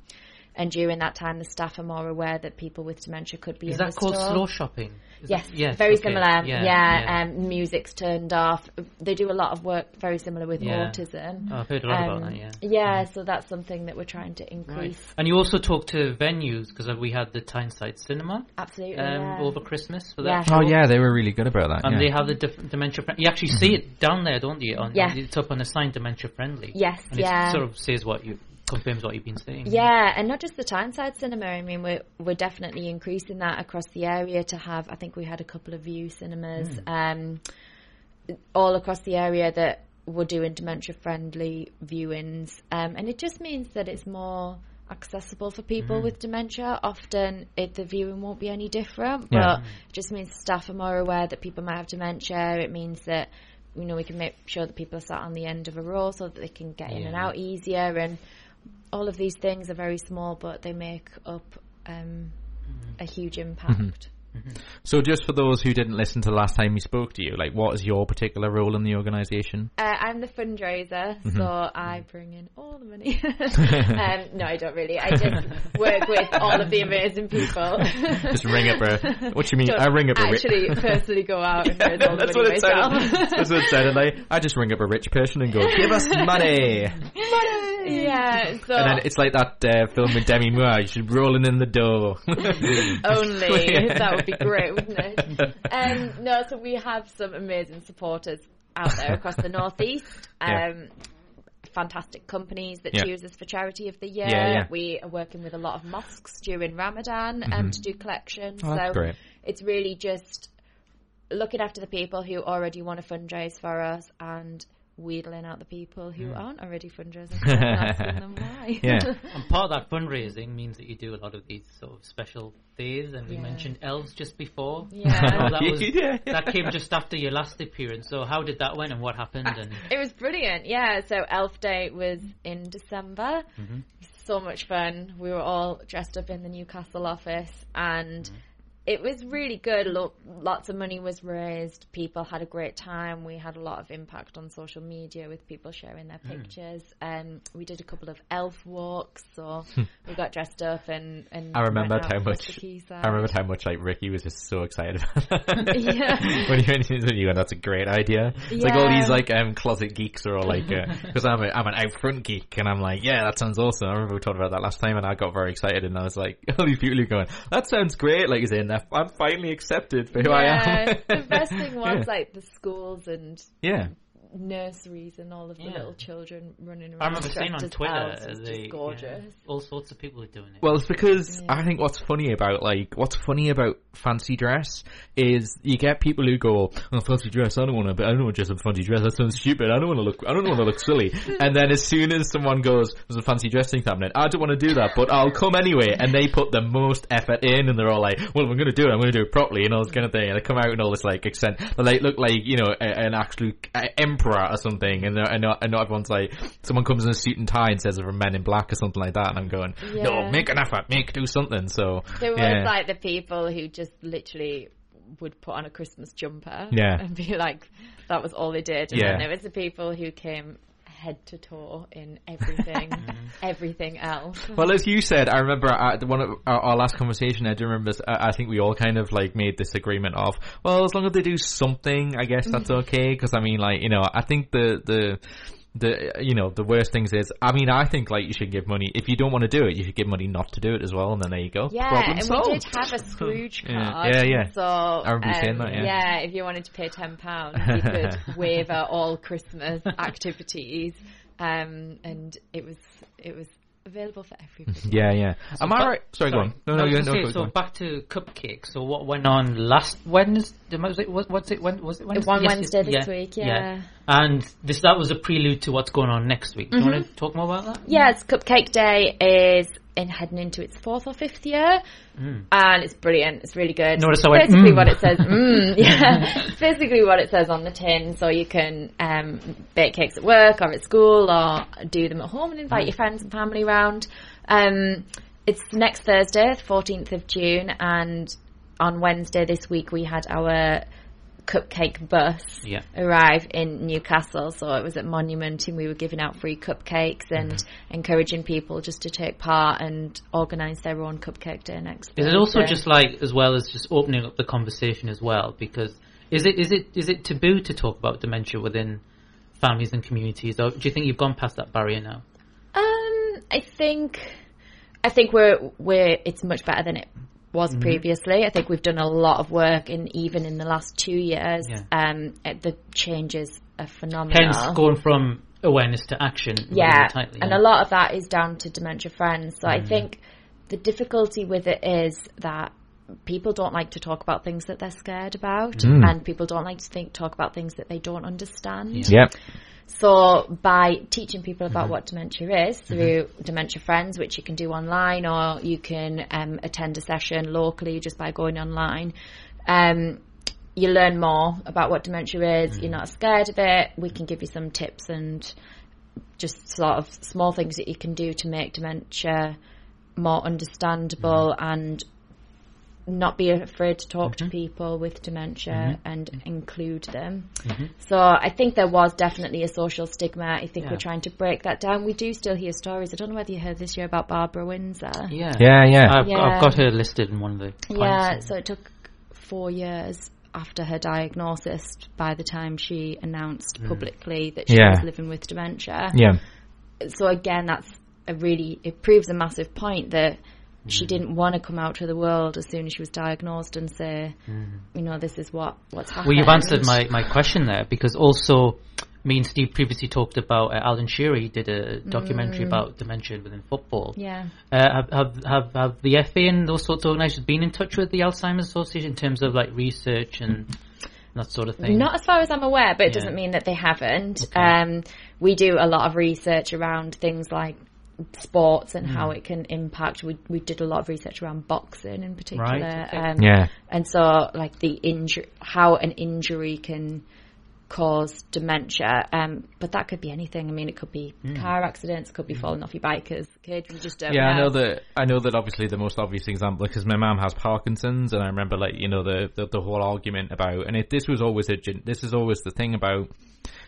And during that time, the staff are more aware that people with dementia could be Is in that the called store. slow shopping? Is Yes, that- yes, very okay. similar. Yeah, Yeah, yeah. Um, music's turned off. They do a lot of work very similar with Yeah. autism. Oh, I've heard a lot about Um, that, yeah. Yeah, so that's something that we're trying to Right. increase. And you also talk to venues because we had the Tyneside Cinema Absolutely. um, yeah. over Christmas for Yeah. that. Oh yeah, they were really good about that. And yeah. they have the diff- dementia. Friend- you actually see it down there, don't you? On, Yeah. It's up on a sign, dementia friendly. Yes, and yeah. It sort of says what you confirms what you've been saying. Yeah, and not just the Tyneside Cinema. I mean, we're we're definitely increasing that across the area to have. I think we had a couple of Vue cinemas um, all across the area that were doing dementia friendly viewings, um, and it just means that it's more accessible for people with dementia. Often, it, the viewing won't be any different, but Yeah. it just means staff are more aware that people might have dementia. It means that you know we can make sure that people are sat on the end of a row so that they can get in and out easier and all of these things are very small, but they make up um, a huge impact. So just for those who didn't listen to the last time we spoke to you, like what is your particular role in the organisation? Uh, I'm the fundraiser, Mm-hmm. so I bring in all the money. *laughs* um, *laughs* no, I don't really. I just work with all of the amazing people. *laughs* Just ring up a. What do you mean? Don't I ring up a. ri- actually personally go out and raise all the That's money what it myself. sounded. That's what it sounded like. I just ring up a rich person and go, "Give us money," and yeah, so then it's like that uh, film with Demi Moore. You should rolling in the dough. *laughs* only that would be great, wouldn't it? *laughs* Um, no, so we have some amazing supporters out there across the northeast. *laughs* Um, Yeah. Fantastic companies that Yeah. choose us for charity of the year. Yeah, yeah. We are working with a lot of mosques during Ramadan um, to do collections. Oh, that's so great. it's really just looking after the people who already want to fundraise for us and wheedling out the people who hmm. aren't already fundraising *laughs* and asking them why. *laughs* Yeah. *laughs* And part of that fundraising means that you do a lot of these sort of special days, and we Yeah. mentioned elves just before. Yeah. That was Yeah, yeah. that came just after your last appearance. So how did that went, and what happened? And It was brilliant, yeah. So Elf Day was in December. Mm-hmm. So much fun. We were all dressed up in the Newcastle office, and mm-hmm. It was really good. Lo- lots of money was raised. People had a great time. We had a lot of impact on social media with people sharing their pictures. Um, we did a couple of elf walks, so *laughs* we got dressed up and. and I remember how much. I remember how much like Ricky was just so excited about *laughs* that. Yeah. *laughs* when you when you went, that's a great idea. It's like all these like um closet geeks are all like because I'm a, I'm an out front geek and I'm like yeah that sounds awesome. I remember we talked about that last time and I got very excited and I was like all these people are going that sounds great like as in I'm finally accepted for who I am. Yeah, the best thing *laughs* was Yeah. like the schools and yeah. Nurseries and all of the Yeah. little children running around. I remember seeing on dressed as Twitter elves. It was they, just gorgeous. yeah, all sorts of people are doing it. Well, it's because I think what's funny about like what's funny about fancy dress is you get people who go, "Oh, fancy dress! I don't want to. I don't want to dress up fancy dress. That sounds stupid. I don't want to look. I don't want to look silly." *laughs* and then as soon as someone goes, "There's a fancy dress thing happening," I don't want to do that, but I'll come anyway. And they put the most effort in, and they're all like, "Well, if I'm going to do it. I'm going to do it properly," and all this kind of thing. And they come out in all this like accent. They like look like you know a, an absolute uh, emperor or something, and I know, and not everyone's like, someone comes in a suit and tie and says they're Men in Black or something like that, and I'm going, Yeah. no, make an effort, make do something. So There was like the people who just literally would put on a Christmas jumper Yeah. and be like, that was all they did. And Yeah. then there was the people who came head to toe in everything, *laughs* mm-hmm. everything else. Well, as you said, I remember at one of our, our last conversation. I do remember. I, I think we all kind of like made this agreement of, well, as long as they do something, I guess that's mm-hmm. okay. Because I mean, like you know, I think the the the you know the worst things is, I mean, I think like you should give money if you don't want to do it, you should give money not to do it as well, and then there you go. Yeah, Problem and solved. we did have a *laughs* Scrooge Yeah. card. Yeah, yeah. So I remember you saying um, that, yeah. if you wanted to pay ten pounds, you could *laughs* waiver all Christmas activities, um, and it was it was available for everybody. *laughs* Yeah, yeah. Am I right? Sorry, go on. No, I no, was you gonna no, say, go- so go back to cupcakes. So what went on last Wednesday? Was it? Was, what's it? When was it? Wednesday? One Yes, Wednesday this yeah, week, yeah. And this that was a prelude to what's going on next week. Do you Mm-hmm. want to talk more about that? Yes, Cupcake Day is in heading into its fourth or fifth year, and it's brilliant. It's really good. Notice I went, basically "Mm." what it says. *laughs* Mm, yeah, it's basically what it says on the tin. So you can um, bake cakes at work or at school, or do them at home and invite your friends and family round. Um, it's next Thursday, the fourteenth of June, and on Wednesday this week we had our cupcake bus Yeah. arrive in Newcastle. So it was at Monument, and we were giving out free cupcakes and Mm-hmm. encouraging people just to take part and organise their own cupcake day next. Is it also just like as well as just opening up the conversation as well? Because is it is it is it taboo to talk about dementia within families and communities, or do you think you've gone past that barrier now? Um, I think, I think we're we're it's much better than it was Mm-hmm. previously. I think we've done a lot of work, and even in the last two years, Yeah. um, uh, the changes are phenomenal. Hence, going from awareness to action. really yeah, tightly, and yeah. a lot of that is down to dementia friends. So I Mm. think the difficulty with it is that people don't like to talk about things that they're scared about, Mm. and people don't like to think talk about things that they don't understand. Yep. So by teaching people about Mm-hmm. what dementia is through Dementia Friends, which you can do online or you can um, attend a session locally just by going online, um, you learn more about what dementia is. Mm-hmm. You're not scared of it. We can give you some tips and just sort of small things that you can do to make dementia more understandable Mm-hmm. and not be afraid to talk Mm-hmm. to people with dementia and include them. Mm-hmm. So I think there was definitely a social stigma. I think Yeah. we're trying to break that down. We do still hear stories. I don't know whether you heard this year about Barbara Windsor. Yeah, Yeah, yeah. I've, Yeah. I've got her listed in one of the. Yeah, points. so it took four years after her diagnosis by the time she announced Mm. publicly that she Yeah. was living with dementia. Yeah. So again, that's a really it proves a massive point that. She didn't want to come out to the world as soon as she was diagnosed and say, Mm. you know, this is what what's happening. Well, you've answered my, my question there because also me and Steve previously talked about uh, Alan Shearer did a documentary about dementia within football. Mm. Yeah. Uh, have, have have have the FA and those sorts of organisations been in touch with the Alzheimer's Association in terms of like research and that sort of thing? Not as far as I'm aware, but it Yeah. doesn't mean that they haven't. Um, we do a lot of research around things like sports and Hmm. how it can impact. We we did a lot of research around boxing in particular. Right. Um, Yeah. and so like the injury, how an injury can cause dementia. Um, but that could be anything. I mean, it could be Hmm. car accidents, it could be falling off your bike as a kid. You just don't Yeah, I know. know that. I know that. Obviously, the most obvious example because my mum has Parkinson's, and I remember like you know the the, the whole argument about, and it, this was always a this is always the thing about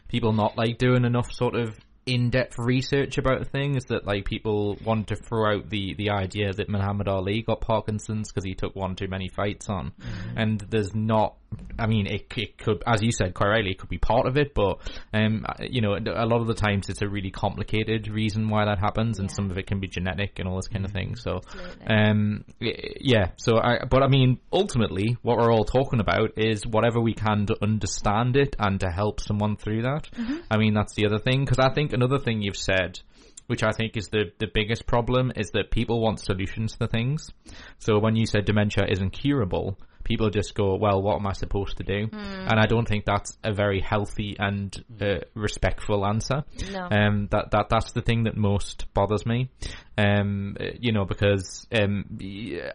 people not like doing enough sort of in-depth research about a thing is that like people want to throw out the the idea that Muhammad Ali got Parkinson's because he took one too many fights on, and there's not. I mean, it, it could, as you said quite rightly, it could be part of it, but um, you know, a lot of the times it's a really complicated reason why that happens, and Yeah. some of it can be genetic and all this kind of thing. So, Absolutely. um, yeah. So, I, but I mean, ultimately, what we're all talking about is whatever we can to understand it and to help someone through that. I mean, that's the other thing because I think another thing you've said. Which I think is the, the biggest problem is that people want solutions to things. So when you said dementia isn't curable, people just go, well, what am I supposed to do? And I don't think that's a very healthy and uh, respectful answer. No. Um, that, that, that's the thing that most bothers me. Um, you know, because, um,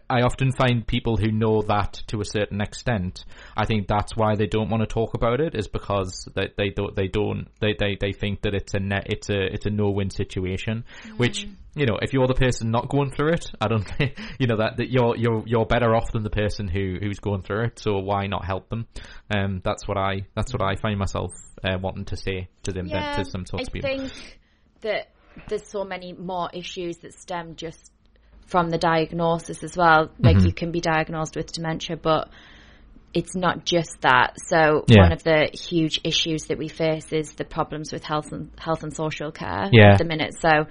I often find people who know that to a certain extent, I think that's why they don't want to talk about it is because they, they don't, they don't, they, they, they think that it's a net, it's a, it's a no-win situation, which, you know, if you're the person not going through it, I don't *laughs* think, you know, that, that you're, you're, you're better off than the person who, who's going through it. So why not help them? Um, that's what I, that's what I find myself, uh, wanting to say to them, yeah, to some sorts I of people. I think that there's so many more issues that stem just from the diagnosis as well. Like Mm-hmm. you can be diagnosed with dementia, but it's not just that. So Yeah. one of the huge issues that we face is the problems with health and health and social care Yeah. at the minute. So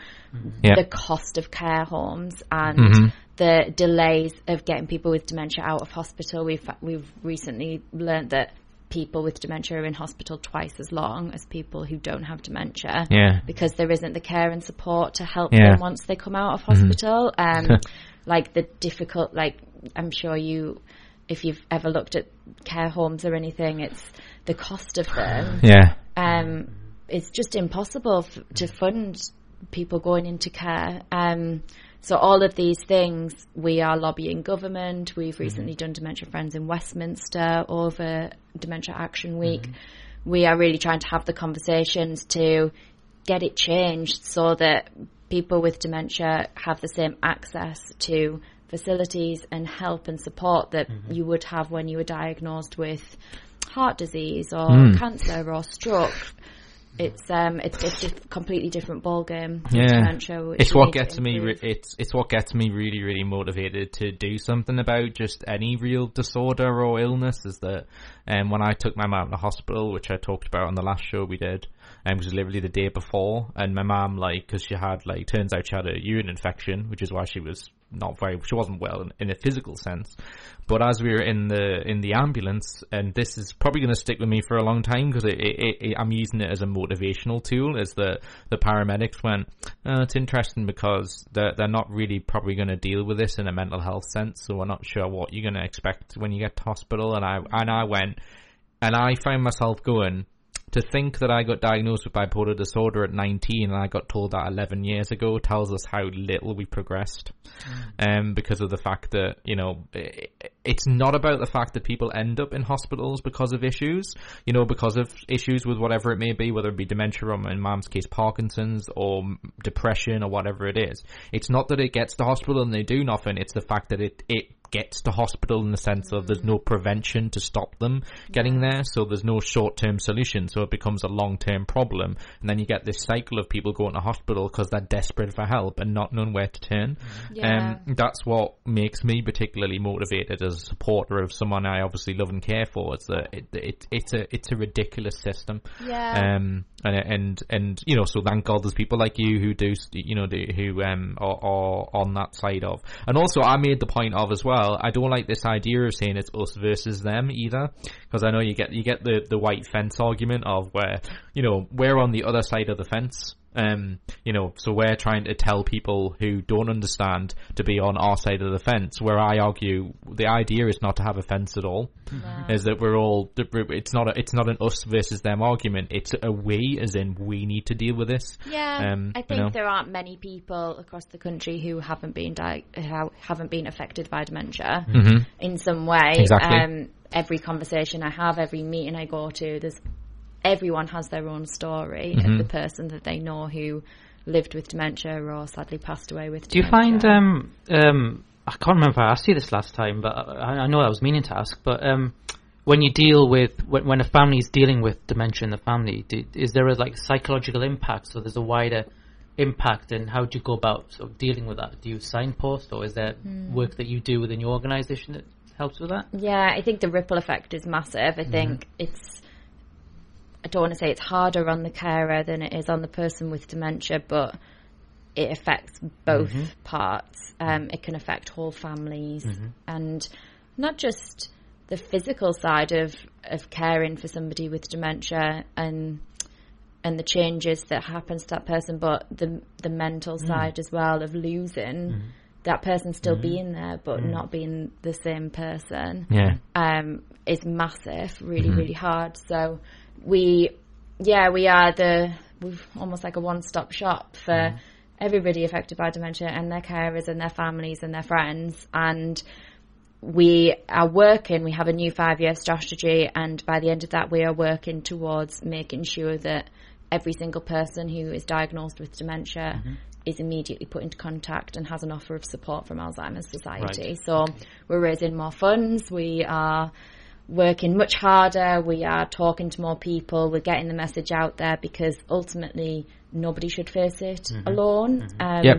Yeah. the cost of care homes and Mhm. the delays of getting people with dementia out of hospital. We've we've recently learned that people with dementia are in hospital twice as long as people who don't have dementia Yeah. because there isn't the care and support to help Yeah. them once they come out of hospital. Um, *laughs* like the difficult, like I'm sure you, if you've ever looked at care homes or anything, it's the cost of them. Yeah. Um, it's just impossible f- to fund people going into care. Um, so all of these things, we are lobbying government. We've recently done Dementia Friends in Westminster over Dementia Action Week. We are really trying to have the conversations to get it changed so that people with dementia have the same access to facilities and help and support that you would have when you were diagnosed with heart disease or Mm. cancer or stroke. It's um it's it's just a completely different ball game. Yeah, it's what gets me. Re- it's it's what gets me really really motivated to do something about just any real disorder or illness. Is that um, when I took my mum to hospital, which I talked about on the last show we did, and it was literally the day before, and my mum like because she had like turns out she had a urine infection, which is why she was not very she wasn't well in, in a physical sense. But as we were in the in the ambulance, and this is probably going to stick with me for a long time because I'm using it as a motivational tool. Is the the paramedics went, oh, it's interesting because they're they're not really probably going to deal with this in a mental health sense, so we're not sure what you're going to expect when you get to hospital. And I and I went, and I found myself going. To think that I got diagnosed with bipolar disorder at 19 and I got told that 11 years ago tells us how little we progressed. Um, because of the fact that, you know, i it's not about the fact that people end up in hospitals because of issues, you know, because of issues with whatever it may be, whether it be dementia or in mom's case, Parkinson's or depression or whatever it is. It's not that it gets to hospital and they do nothing. It's the fact that it, it gets to hospital in the sense of there's no prevention to stop them getting there, so there's no short term solution, so it becomes a long term problem, and then you get this cycle of people going to hospital because they're desperate for help and not knowing where to turn. Yeah. Um, that's what makes me particularly motivated as a supporter of someone I obviously love and care for. It's that it, it, it's a it's a ridiculous system. Yeah. Um, and and and you know, so thank God there's people like you who do, you know, do, who um are, are on that side of. And also, I made the point of as well. I don't like this idea of saying it's us versus them either, because I know you get you get the the white fence argument of where you know we're on the other side of the fence. Um, you know, so we're trying to tell people who don't understand to be on our side of the fence. Where I argue the idea is not to have a fence at all, is that we're all. It's not a, it's not an us versus them argument. It's a we, as in we need to deal with this. Yeah, Um, I you think know. there aren't many people across the country who haven't been di- haven't been affected by dementia Mhm. in some way. Exactly. Um, every conversation I have, every meeting I go to, there's everyone has their own story Mhm. of the person that they know who lived with dementia or sadly passed away with. Dementia. Do you find um um I can't remember if I asked you this last time, but I, I know I was meaning to ask. But um, when you deal with when, when a family is dealing with dementia in the family, do, is there a like psychological impact? So there's a wider impact, and how do you go about sort of dealing with that? Do you signpost, or is there Hmm. work that you do within your organisation that helps with that? Yeah, I think the ripple effect is massive. I think it's. I don't want to say it's harder on the carer than it is on the person with dementia, but it affects both Mhm. parts. Um, it can affect whole families, Mhm. and not just the physical side of of caring for somebody with dementia and and the changes that happens to that person, but the the mental Mm. side as well of losing Mhm. that person still Mhm. being there, but Mm. not being the same person Yeah. um, is massive, really, Mhm. really hard. So we, yeah, we are the we're almost like a one-stop shop for mm-hmm. everybody affected by dementia and their carers and their families and their friends. And we are working. We have a new five-year strategy, and by the end of that, we are working towards making sure that every single person who is diagnosed with dementia mm-hmm. is immediately put into contact and has an offer of support from Alzheimer's Society. Right. So we're raising more funds. We are working much harder. We are talking to more people. We're getting the message out there because ultimately nobody should face it Mhm. alone. Um, Yep.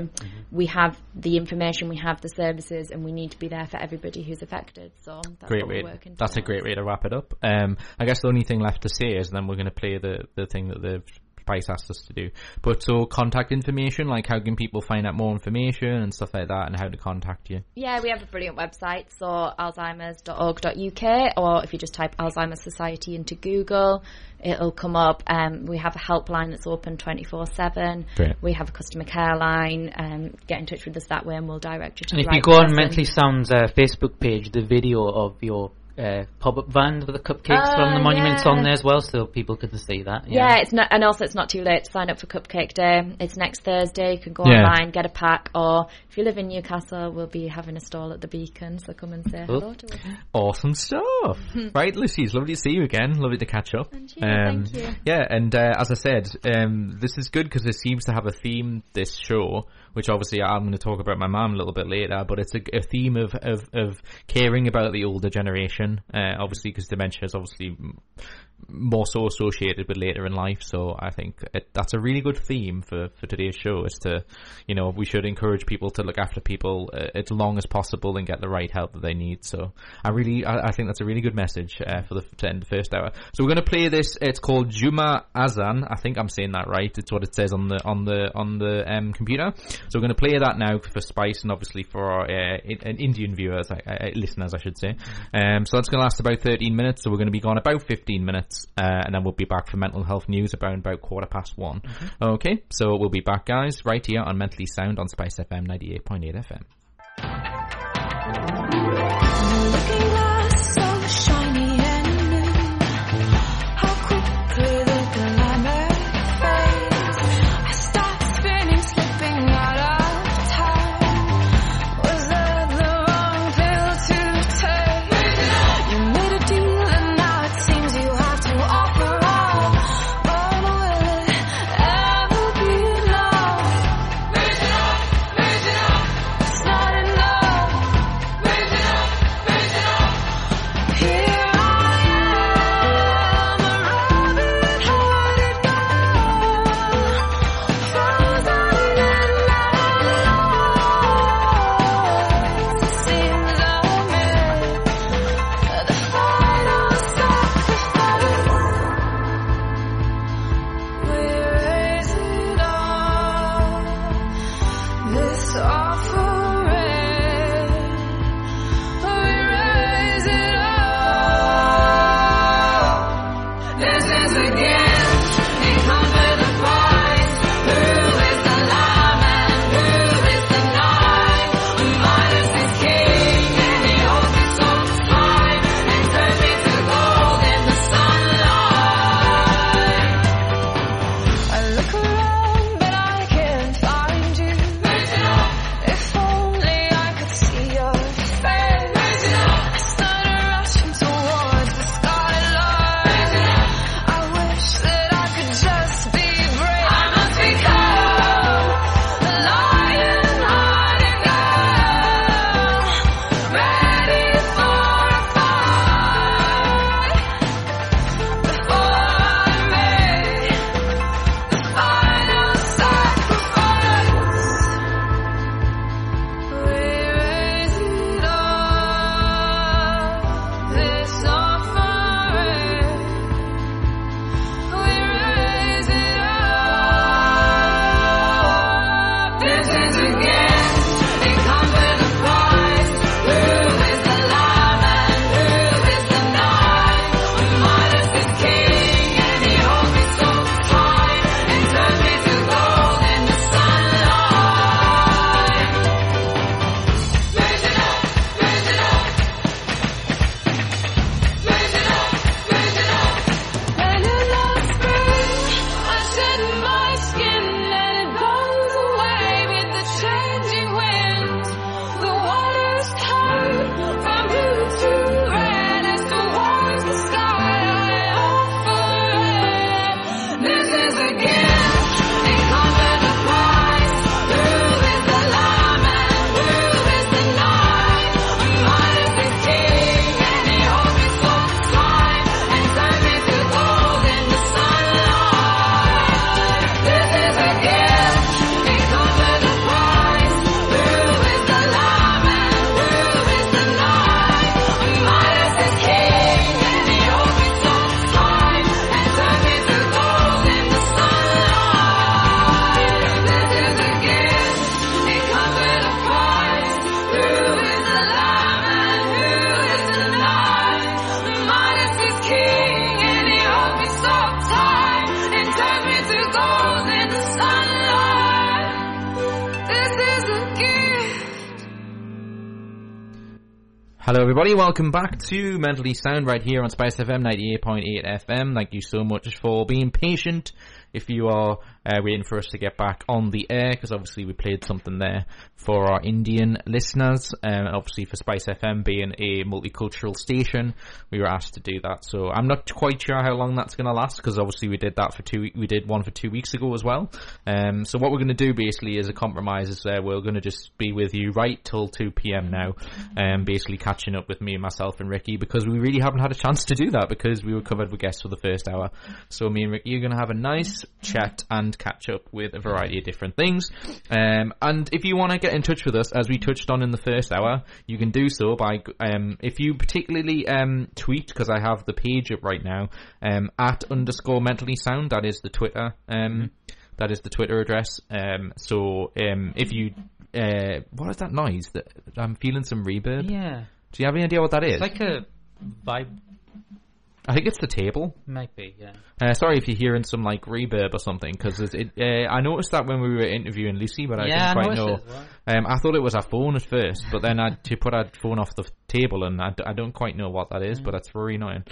We have the information, we have the services, and we need to be there for everybody who's affected. So that's great what way. we're working That's a great way to wrap it up. Um, I guess the only thing left to say is then we're going to play the the thing that the Spice asked us to do. But so contact information, like how can people find out more information and stuff like that, and how to contact you. Yeah, we have a brilliant website, so alzheimers.org.uk, or if you just type Alzheimer's Society into Google, it'll come up. Um, we have a helpline that's open 24 7. Great. We have a customer care line. Um, get in touch with us that way and we'll direct you to And the if right you go on. Mentally Sound's uh, Facebook page, the video of your uh, pop-up van with the cupcakes from the Oh, monuments yeah. on there as well, so people can see that. Yeah. it's not, and also it's not too late to sign up for Cupcake Day. It's next Thursday. You can go Yeah. online, get a pack, or if you live in Newcastle, we'll be having a stall at the Beacon, so come and say hello to us. Awesome stuff. *laughs* right, Lucy, it's lovely to see you again. Lovely to catch up. And you, thank you. Yeah, and uh, as I said, um, this is good because it seems to have a theme, this show, which obviously I'm going to talk about my mum a little bit later, but it's a, a theme of, of, of caring about the older generation, uh, obviously because dementia is obviously more so associated with later in life. So I think it, that's a really good theme for, for today's show is to, you know, we should encourage people to look after people uh, as long as possible and get the right help that they need. So I really, I, I think that's a really good message uh, for the to end the first hour. So we're going to play this. It's called Juma Azan. I think I'm saying that right. It's what it says on the on the on the um, computer. So we're going to play that now for Spice and obviously for our uh, in, uh, Indian viewers, uh, uh, listeners, I should say. Um, so that's going to last about 13 minutes. So we're going to be gone about 15 minutes, uh, and then we'll be back for mental health news about about quarter past one. Okay, so we'll be back, guys, right here on Mentally Sound on Spice FM 98.8 FM. Hello, everybody. Welcome back to Mentally Sound right here on Spice FM 98.8 FM. Thank you so much for being patient. If you are uh, waiting for us to get back on the air, because obviously we played something there for our Indian listeners, um, obviously for Spice FM being a multicultural station, we were asked to do that. So I'm not quite sure how long that's going to last, because obviously we did that for two. We did one for two weeks ago as well. Um, so what we're going to do basically is a compromise is uh, we're going to just be with you right till 2 p.m. now, um, basically catching up with me, and myself, and Ricky because we really haven't had a chance to do that because we were covered with guests for the first hour. So me and Ricky are going to have a nice chat and catch up with a variety of different things. Um, and if you want to get in touch with us, as we touched on in the first hour, you can do so by um, if you particularly um, tweet because I have the page up right now um, at underscore mentally sound. That is the Twitter. Um, that is the Twitter address. Um, so um, if you uh, what is that noise? That I'm feeling some reverb. Yeah. Do you have any idea what that is? It's like a vibe. I think it's the table. Might be, yeah. Uh, sorry if you're hearing some like reverb or something, because it. Uh, I noticed that when we were interviewing Lucy, but I yeah, didn't quite know. as well. Um, I thought it was our phone at first, but then I to put our phone off the table, and I, d- I don't quite know what that is, Mm. but that's very annoying.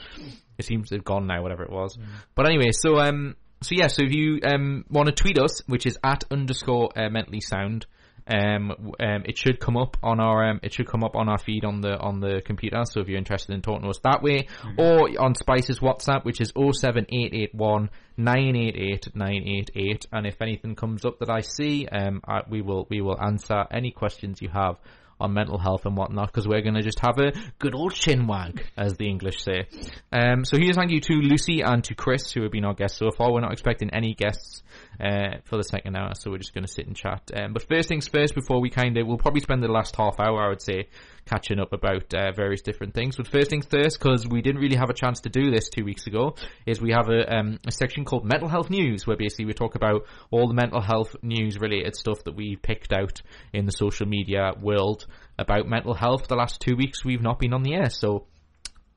It seems to have gone now, whatever it was. But anyway, so um, so yeah, so if you um want to tweet us, which is at underscore uh, mentally sound. Um, um, it should come up on our um, it should come up on our feed on the on the computer. So if you're interested in talking to us that way, or on Spice's WhatsApp, which is 07881 988 988, and if anything comes up that I see, um, I, we will we will answer any questions you have on mental health and whatnot because we're going to just have a good old chin wag, as the English say. Um, so here's thank you to Lucy and to Chris who have been our guests so far. We're not expecting any guests uh, for the second hour, so we're just going to sit and chat. Um, but first things first, before we kind of, we'll probably spend the last half hour, I would say, catching up about uh, various different things. But first things first, because we didn't really have a chance to do this two weeks ago, is we have a, um, a section called Mental Health News, where basically we talk about all the mental health news related stuff that we picked out in the social media world about mental health. The last two weeks we've not been on the air, so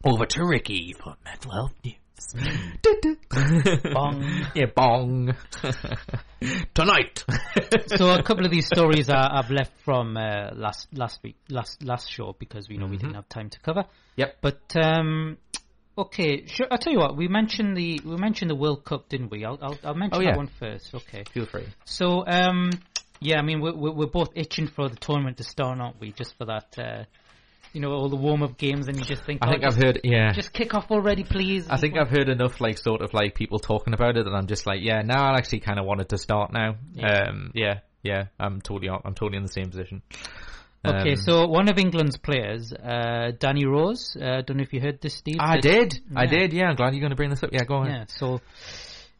over to Ricky for mental health news. *laughs* Bong. *laughs* Yeah, bong. *laughs* Tonight. so a couple of these stories are, I've left from uh, last last week, last last show because we know we didn't have time to cover. Yep. But um, okay, sure. I'll tell you what. We mentioned the we mentioned the World Cup, didn't we? I'll I'll, I'll mention Oh, yeah. that one first. Okay. Feel free. So um, yeah, I mean we're we're we're both itching for the tournament to start, aren't we? Just for that. Uh, you know all the warm up games, and you just think. I oh, think just, I've heard, yeah. Just kick off already, please. I think I've heard enough, like, sort of like people talking about it, and I'm just like, yeah, now I actually kind of wanted to start now. Yeah. Um, yeah, yeah, I'm totally, I'm totally in the same position. Okay, Um, so one of England's players, uh, Danny Rose. I uh, don't know if you heard this, Steve. I did, I did, yeah. I'm glad you're going to bring this up. Yeah, go on. Yeah, so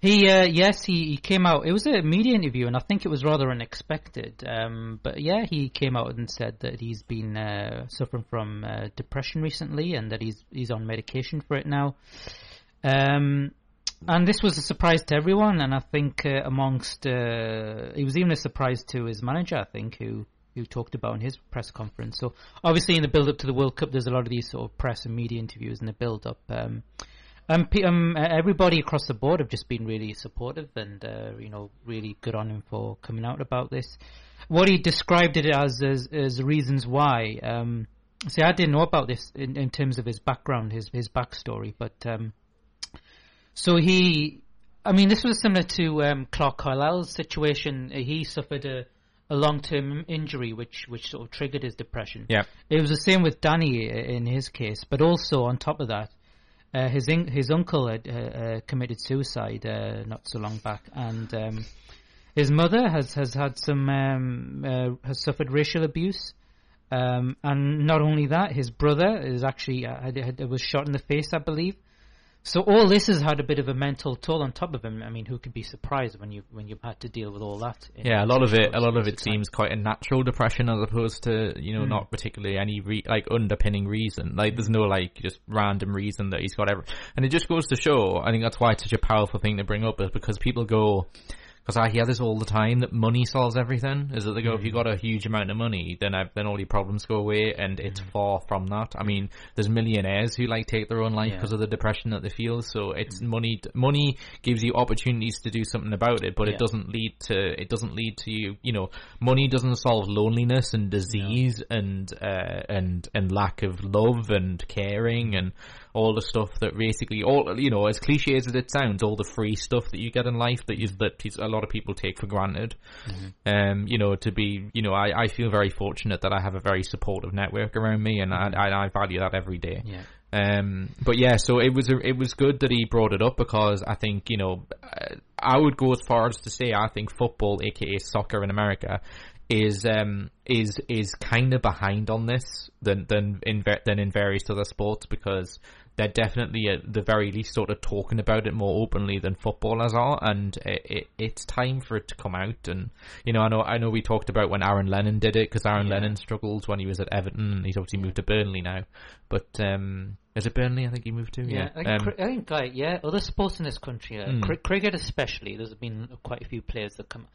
he, uh, yes, he, he came out. It was a media interview, and I think it was rather unexpected. Um, but yeah, he came out and said that he's been uh, suffering from uh, depression recently, and that he's he's on medication for it now. Um, and this was a surprise to everyone, and I think uh, amongst uh, it was even a surprise to his manager, I think, who who talked about in his press conference. So obviously, in the build up to the World Cup, there's a lot of these sort of press and media interviews in the build up. Um, um, um, everybody across the board have just been really supportive and uh, you know really good on him for coming out about this. What he described it as as, as reasons why. Um, see, I didn't know about this in, in terms of his background, his his backstory, but um, so he, I mean, this was similar to um, Clarke Carlisle's situation. He suffered a, a long-term injury, which which sort of triggered his depression. Yeah. It was the same with Danny in his case, but also on top of that, uh, his in- his uncle had uh, uh, committed suicide uh, not so long back, and um, his mother has has had some um, uh, has suffered racial abuse. Um, and not only that, his brother is actually had, had, was shot in the face, I believe. So all this has had a bit of a mental toll on top of him. I mean, who could be surprised when you when you've had to deal with all that? in Yeah, a lot of it, a lot of it seems quite a natural depression as opposed to, you know, Mm. not particularly any re- like underpinning reason. Like, there's no like just random reason that he's got ever, and it just goes to show. I think that's why it's such a powerful thing to bring up is because people go, because I hear this all the time that money solves everything. Is that they go, if Mm. you got a huge amount of money, then I, then all your problems go away, and it's far from that. I mean, there's millionaires who like take their own life Yeah. because of the depression that they feel. So it's money. Money gives you opportunities to do something about it, but Yeah. it doesn't lead to. It doesn't lead to you. You know, money doesn't solve loneliness and disease and uh, and and lack of love and caring and all the stuff that basically all you know as cliche as it sounds all the free stuff that you get in life that is that a lot of people take for granted. Um you know to be you know I, I feel very fortunate that I have a very supportive network around me and I, I, I value that every day. Yeah. um, but yeah, so it was it was good that he brought it up because I think you know I would go as far as to say I think football, aka soccer in America, is um is is kind of behind on this than than in than in various other sports because they're definitely at the very least sort of talking about it more openly than footballers are, and it, it, it's time for it to come out. And you know, I know I know we talked about when Aaron Lennon did it because Aaron Yeah. Lennon struggled when he was at Everton. and He's obviously moved to Burnley now, but um, is it Burnley? I think he moved to. Yeah, Yeah, I think, Um, I think like yeah, other sports in this country, uh, Mm. cri- cricket especially. There's been quite a few players that come.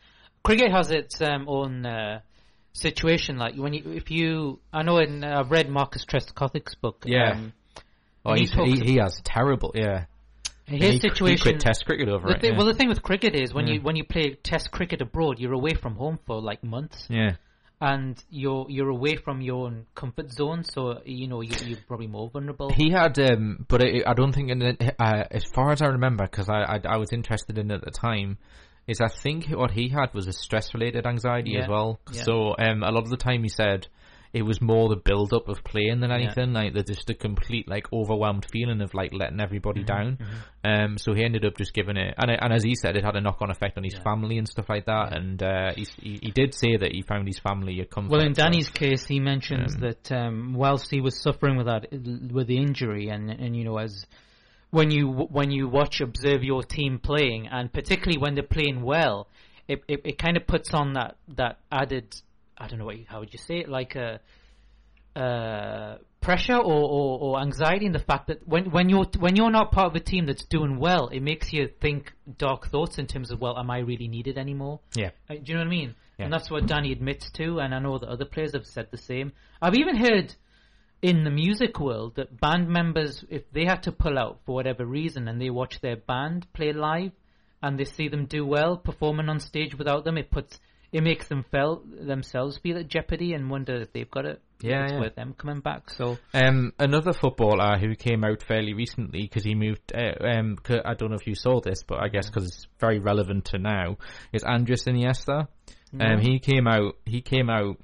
Cricket has its um, own uh, situation. Like when you, if you, I know in uh, I've read Marcus Trescothick's book. Yeah. Um, oh, he he, he has terrible. Yeah, his he, He situation. quit Test cricket over the it. thing, yeah. Well, the thing with cricket is when Yeah. you when you play Test cricket abroad, you're away from home for like months, yeah. and you're you're away from your own comfort zone. So you know you, you're probably more vulnerable. He had, um, but it, I don't think, in the, uh, as far as I remember, because I, I I was interested in it at the time, is I think what he had was a stress related anxiety Yeah. as well. So um, a lot of the time he said it was more the build up of playing than Yeah. anything, like the just a complete like overwhelmed feeling of like letting everybody Mm-hmm, down. Um, so he ended up just giving it, and and as he said, it had a knock on effect on his Yeah. family and stuff like that. And uh, he's, he he did say that he found his family a comfort. Well, in so- Danny's case, he mentions Um, that um, whilst he was suffering with that, with the injury, and and you know, as when you when you watch observe your team playing, and particularly when they're playing well, it it, it kind of puts on that that added, I don't know what you, how would you say it, like a. Uh, pressure or, or, or anxiety in the fact that when, when you're when you're not part of a team that's doing well, it makes you think dark thoughts in terms of well, am I really needed anymore? yeah. Uh, do you know what I mean? Yeah. And that's what Danny admits to, and I know that other players have said the same. I've even heard in the music world that band members, if they had to pull out for whatever reason and they watch their band play live and they see them do well performing on stage without them, it puts it makes them feel themselves feel at jeopardy and wonder if they've got it. Yeah, it's yeah. worth them coming back. So Um, another footballer who came out fairly recently because he moved. Uh, um, I don't know if you saw this, but I guess because it's very relevant to now, is Andres Iniesta. Um, he came out. He came out.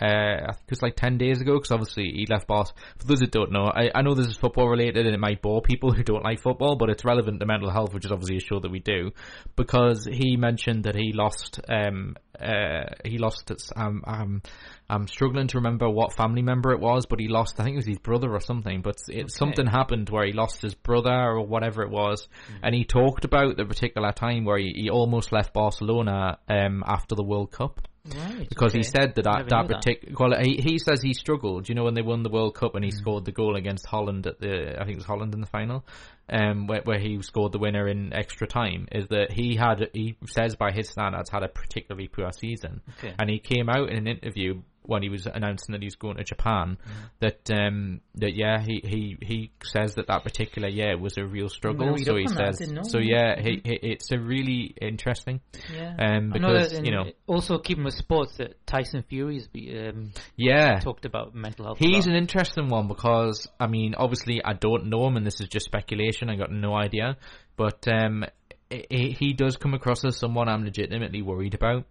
Uh, I think it was like ten days ago because obviously he left Barca. For those that don't know, I, I know this is football related and it might bore people *laughs* who don't like football, but it's relevant to mental health, which is obviously a show that we do. Because he mentioned that he lost. Um, uh, he lost. its- Um, um, I'm struggling to remember what family member it was, but he lost. I think it was his brother or something. But it, something happened where he lost his brother or whatever it was, and he talked about the particular time where he, he almost left Barcelona um, after the World Cup right, because he said that Never that, knew that that. particular well, he, he says he struggled. You know when they won the World Cup and he Mm. scored the goal against Holland at the I think it was Holland in the final, um, where, where he scored the winner in extra time. Is that he had he says by his standards had a particularly poor season, Okay. and he came out in an interview when he was announcing that he was going to Japan Mm. that um that yeah he he he says that that particular year was a real struggle. So he on that, I says so yeah he, he, it's a really interesting Yeah. um because that you know also keeping with sports that Tyson Fury's be, um, yeah talked about mental health. He's a an interesting one because I mean, obviously, I don't know him, and this is just speculation. I got no idea, but um, he, he does come across as someone I'm legitimately worried about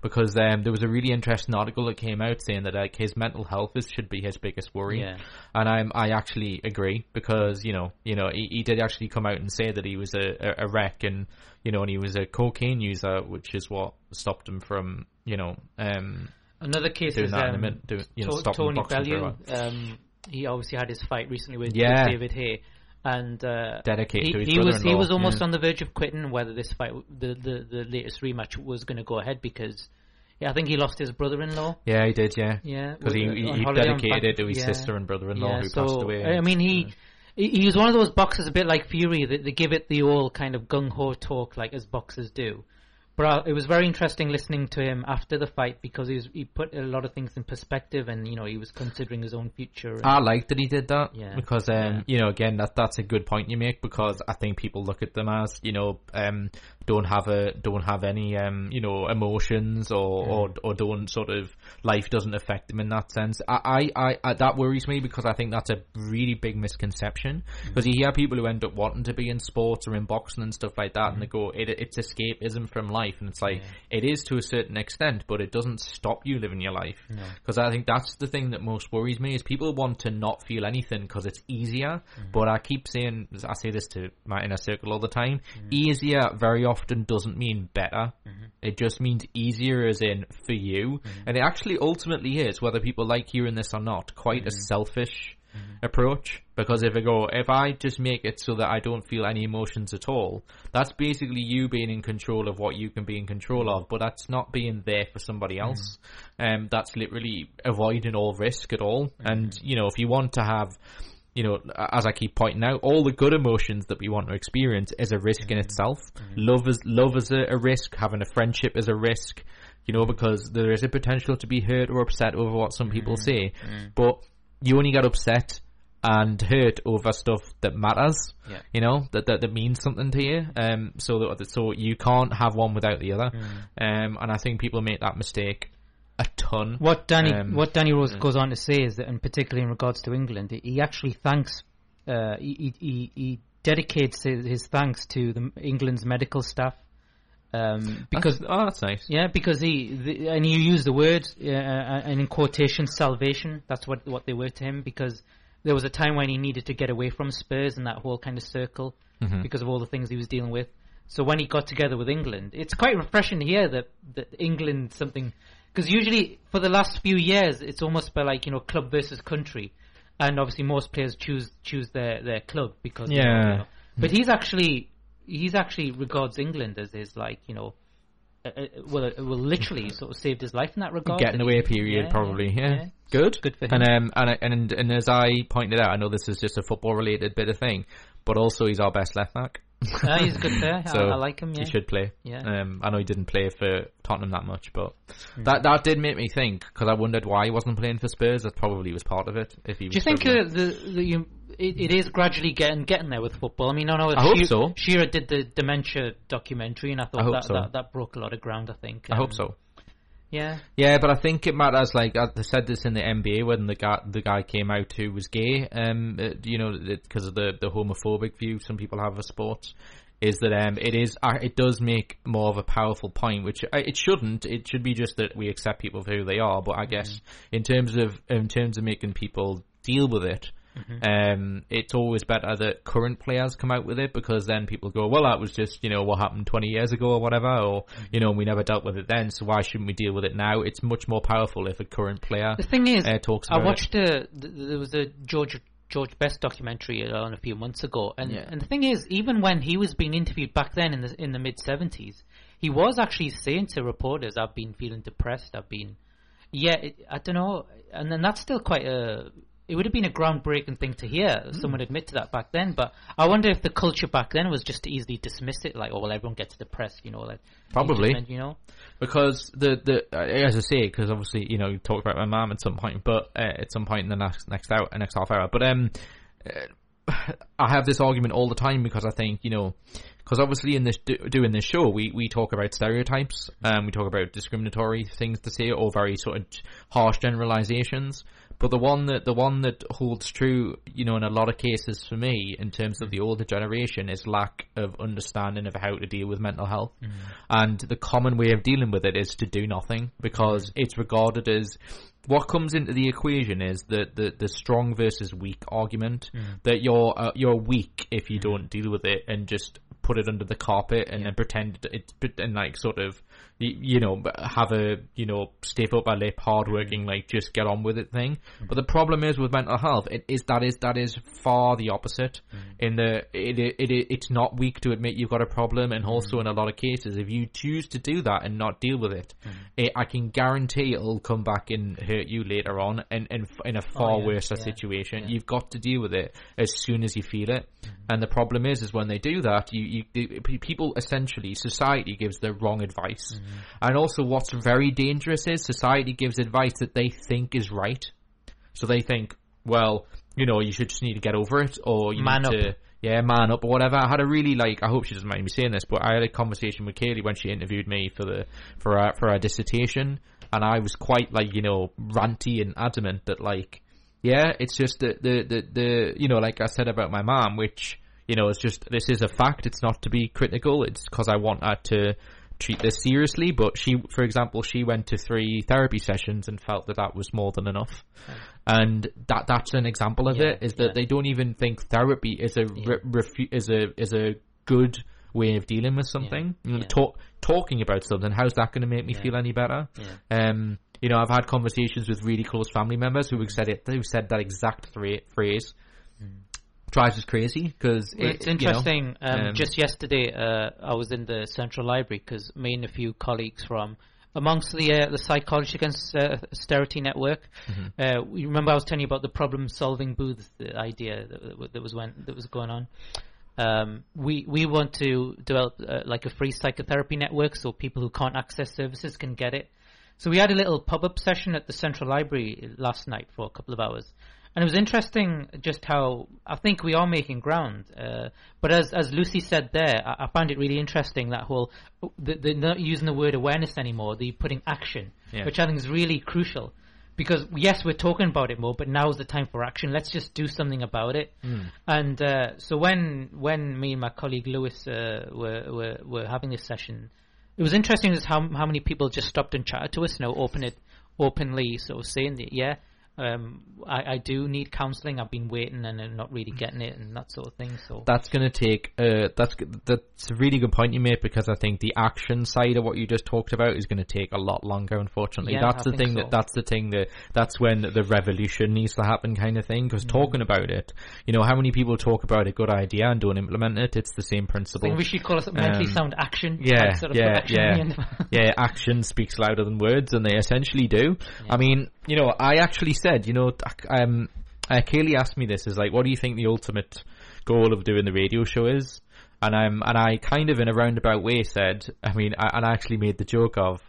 because um, there was a really interesting article that came out saying that like his mental health is, should be his biggest worry, Yeah. and I'm I actually agree because you know you know he, he did actually come out and say that he was a, a, wreck and you know and he was a cocaine user, which is what stopped him from you know um, Another case doing is that um, minute, do, you know To- Tony Bellew. Um, he obviously had his fight recently with, Yeah. with David Haye, and uh, Dedicated he, to his he was he was almost yeah. on the verge of quitting whether this fight, the the, the latest rematch, was going to go ahead because yeah, I think he lost his brother-in-law. Yeah, he did. Yeah, Yeah, because he, he, he dedicated it to his yeah. sister and brother-in-law Yeah, who so, passed away. I mean, he he he was one of those boxers, a bit like Fury, that they give it the all kind of gung ho talk, like as boxers do. But it was very interesting listening to him after the fight because he was, he put a lot of things in perspective, and you know he was considering his own future. I like that he did that Yeah. because, um, Yeah. you know, again, that that's a good point you make because I think people look at them as, you know, um, don't have a don't have any, um, you know, emotions or, or or don't sort of life doesn't affect them in that sense. I, I, I, that worries me because I think that's a really big misconception mm. because you hear people who end up wanting to be in sports or in boxing and stuff like that, and they mm. go, it, it's escapism from life, and it's like it is to a certain extent, but it doesn't stop you living your life. Because I think that's the thing that most worries me is people want to not feel anything because it's easier. Mm. But I keep saying, I say this to my inner circle all the time. Easier very often doesn't mean better. Mm-hmm. It just means easier as in for you, mm-hmm. and it actually ultimately is whether people like hearing this or not. Quite a mm-hmm. selfish approach because if I go if I just make it so that I don't feel any emotions at all that's basically you being in control of what you can be in control of but that's not being there for somebody else. Um that's literally avoiding all risk at all. And you know if you want to have you know, as I keep pointing out, all the good emotions that we want to experience is a risk in mm-hmm. itself. Mm-hmm. Love is love is a, a risk. Having a friendship is a risk. You know, because there is a potential to be hurt or upset over what some people mm-hmm. say, but you only get upset and hurt over stuff that matters. Yeah. You know that, that that means something to you. Um, so that so you can't have one without the other. Um, and I think people make that mistake a ton. What Danny Um, what Danny Rose goes on to say is that, and particularly in regards to England, he actually thanks, uh, he, he he dedicates his, his thanks to the England's medical staff, um, because oh, that's nice. yeah, because he the, and you use the word uh, and in quotation salvation. That's what what they were to him because there was a time when he needed to get away from Spurs and that whole kind of circle Mm-hmm. because of all the things he was dealing with. So when he got together with England, it's quite refreshing to hear that that England something because usually for the last few years it's almost by like you know club versus country, and obviously most players choose choose their their club because know, Yeah. you know. but he's actually he's actually regards England as his like you know. Uh, well, well, literally, sort of saved his life in that regard. Getting away period, yeah, probably. yeah, Yeah, yeah. good, Good for him. And um, and and and as I pointed out, I know this is just a football related bit of thing, but also he's our best left back. Ah, he's good there. *laughs* I- so I like him, yeah. he should play. Yeah. Um, I know he didn't play for Tottenham that much, but that that did make me think because I wondered why he wasn't playing for Spurs. That probably was part of it. If he Do you think uh, the, the you, it, it is gradually getting getting there with football? I mean, I know I hope so. Shearer did the dementia documentary, and I thought I that, so. that that broke a lot of ground. I think. I hope Um, so. Yeah. Yeah, but I think it matters. Like I said this in the NBA when the guy the guy came out who was gay. Um, uh, you know, because of the the homophobic view some people have of sports. Is that um, it is uh, it does make more of a powerful point, which uh, it shouldn't. It should be just that we accept people for who they are. But I guess in terms of in terms of making people deal with it, um, it's always better that current players come out with it because then people go, well, that was just you know what happened 20 years ago or whatever, or you know we never dealt with it then, so why shouldn't we deal with it now? It's much more powerful if a current player The thing is, uh, talks I about watched a th- there was a George George Best documentary on a few months ago, and Yeah. and the thing is, even when he was being interviewed back then in the in the mid seventies, he was actually saying to reporters, "I've been feeling depressed. I've been, yeah, it, I don't know," and then that's still quite a. It would have been a groundbreaking thing to hear Hmm. someone admit to that back then, but I wonder if the culture back then was just to easily dismiss it, like, oh well, everyone gets depressed, you know, like Probably. you know. because the the uh, as I say, because obviously you know you talked about my mum at some point, but uh, at some point in the next next hour, next half hour. But um, *sighs* I have this argument all the time because I think you know, because obviously in this doing this show, we we talk about stereotypes, um, we talk about discriminatory things to say or very sort of harsh generalizations. But the one that the one that holds true, you know, in a lot of cases for me, in terms of the older generation, is lack of understanding of how to deal with mental health. Mm. And the common way of dealing with it is to do nothing because it's regarded as what comes into the equation is the the, the strong versus weak argument. Mm. That you're uh, you're weak if you mm. don't deal with it and just put it under the carpet and then pretend it and like sort of you know, have a, you know, stiff upper lip, hardworking, like just get on with it thing. Mm. But the problem is with mental health, it is that is that is far the opposite. Mm. In the it, it, it it's not weak to admit you've got a problem, and also mm. in a lot of cases, if you choose to do that and not deal with it, it I can guarantee it'll come back and hurt you later on, and, and in a oh, far yeah, worse yeah, situation. You've got to deal with it as soon as you feel it. Mm-hmm. And the problem is, is when they do that, you, you people essentially society gives the wrong advice, and also what's very dangerous is society gives advice that they think is right. So they think, well, you know, you should just need to get over it, or you Man need up. to, yeah, man up or whatever. I had a really like. I hope she doesn't mind me saying this, but I had a conversation with Kaylee when she interviewed me for the for our for our dissertation, and I was quite like you know ranty and adamant that like, yeah, it's just the the the, the you know like I said about my mom, which you know it's just this is a fact. It's not to be critical. It's because I want her to treat this seriously. But she, for example, she went to three therapy sessions and felt that that was more than enough. And that that's an example of Yeah, it. Is that yeah. they don't even think therapy is a re- refu- is a is a good way of dealing with something. You know, yeah. talk, talking about something. How's that going to make me Yeah. feel any better? Um, you know, I've had conversations with really close family members who have said it. Who said that exact phrase. Drives us crazy because Well, it's interesting. um, um, just yesterday, uh, I was in the central library because me and a few colleagues from amongst the uh, the psychology against uh, austerity network. Mm-hmm. Uh, we remember I was telling you about the problem solving booths, the idea that, that was when that was going on. Um, we we want to develop uh, like a free psychotherapy network so people who can't access services can get it. So we had a little pub up session at the Central Library last night for a couple of hours. And it was interesting just how I think we are making ground. Uh, but as as Lucy said there, I, I found it really interesting that whole the, they're not using the word awareness anymore. They're putting action, Yeah. which I think is really crucial. Because yes, we're talking about it more, but now is the time for action. Let's just do something about it. And uh, so when when me and my colleague Lewis uh, were, were were having this session, it was interesting as how how many people just stopped and chatted to us, you know, open it openly, sort of saying that yeah, um, I, I do need counselling. I've been waiting and I'm not really getting it, and that sort of thing. So that's going to take uh, that's that's a really good point you made because I think the action side of what you just talked about is going to take a lot longer. Unfortunately, Yeah, that's I the thing so. that that's the thing that that's when the revolution needs to happen, kind of thing. Because Mm. talking about it, you know, how many people talk about a good idea and don't implement it? It's the same principle. we should call it mentally Um, sound action. Yeah, sort of yeah, action yeah, in the end. yeah. Action speaks louder than words, and they essentially do. I mean, you know, I actually said, you know, um, uh, Kaylee asked me this: is like, what do you think the ultimate goal of doing the radio show is? And I'm, and I kind of in a roundabout way said, I mean, I, and I actually made the joke of,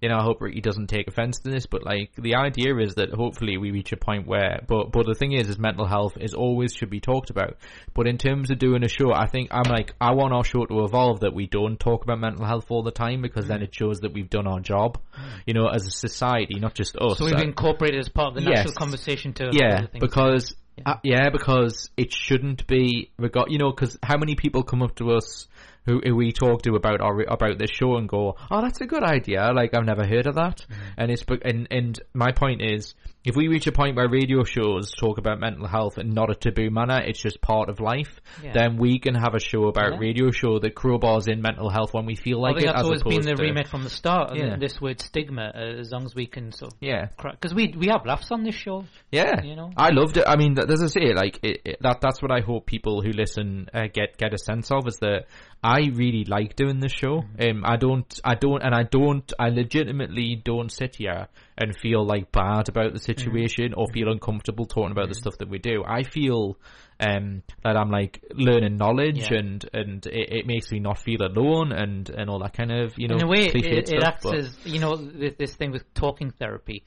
you know, I hope Ricky doesn't take offense to this, but like the idea is that hopefully we reach a point where, but but the thing is, is mental health is always should be talked about. But in terms of doing a show, I think I'm like I want our show to evolve that we don't talk about mental health all the time because then it shows that we've done our job, you know, as a society, not just us. So we've Uh, incorporated as part of the Yes. national conversation to yeah, because yeah. Uh, yeah, because it shouldn't be regard. You know, because how many people come up to us who, who we talk to about our about this show and go, "Oh, that's a good idea." Like I've never heard of that, and it's and and my point is, if we reach a point where radio shows talk about mental health in not a taboo manner, it's just part of life. Yeah. Then we can have a show about Yeah. radio show that crowbars in mental health when we feel like I think it. that's always been the to- remit from the start. Yeah. And this word stigma, uh, as long as we can sort of Yeah. because we we have laughs on this show. Yeah, You know? I loved it. I mean, as I say, like it, it, that. That's what I hope people who listen uh, get get a sense of is that I really like doing this show. Um, I don't, I don't, and I don't, I legitimately don't sit here and feel like bad about the situation or feel uncomfortable talking about the stuff that we do. I feel um that I'm like learning knowledge Yeah. and and it, it makes me not feel alone and and all that kind of you know in a way, it, it, stuff, acts as you know this thing with talking therapy.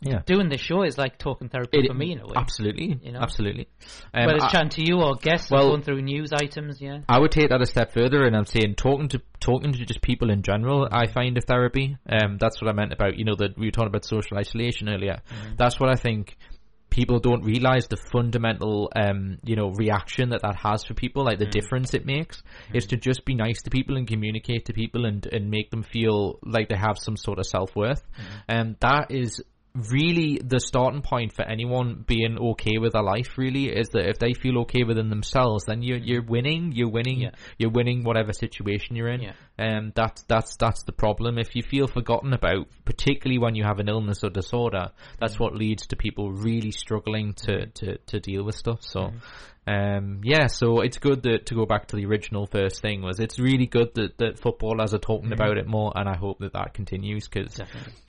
Yeah. Doing the show is like talking therapy It- for me in a way. Absolutely, You know? absolutely. Um, Whether it's I- chatting to you or guests or Well- going through news items, yeah. I would take that a step further, and I'm saying talking to talking to just people in general. I find a therapy. Um, that's what I meant about you know that we were talking about social isolation earlier. That's what I think people don't realize the fundamental um you know reaction that that has for people, like the difference it makes, is to just be nice to people and communicate to people and and make them feel like they have some sort of self worth, and that is really the starting point for anyone being okay with their life really is that if they feel okay within themselves, then you're you're winning. You're winning. Yeah. You're winning whatever situation you're in. Yeah. Um, that's that's that's the problem. If you feel forgotten about, particularly when you have an illness or disorder, that's what leads to people really struggling to to to deal with stuff. So. Um, yeah, so it's good that to go back to the original first thing was it's really good that, that footballers are talking about it more, and I hope that that continues because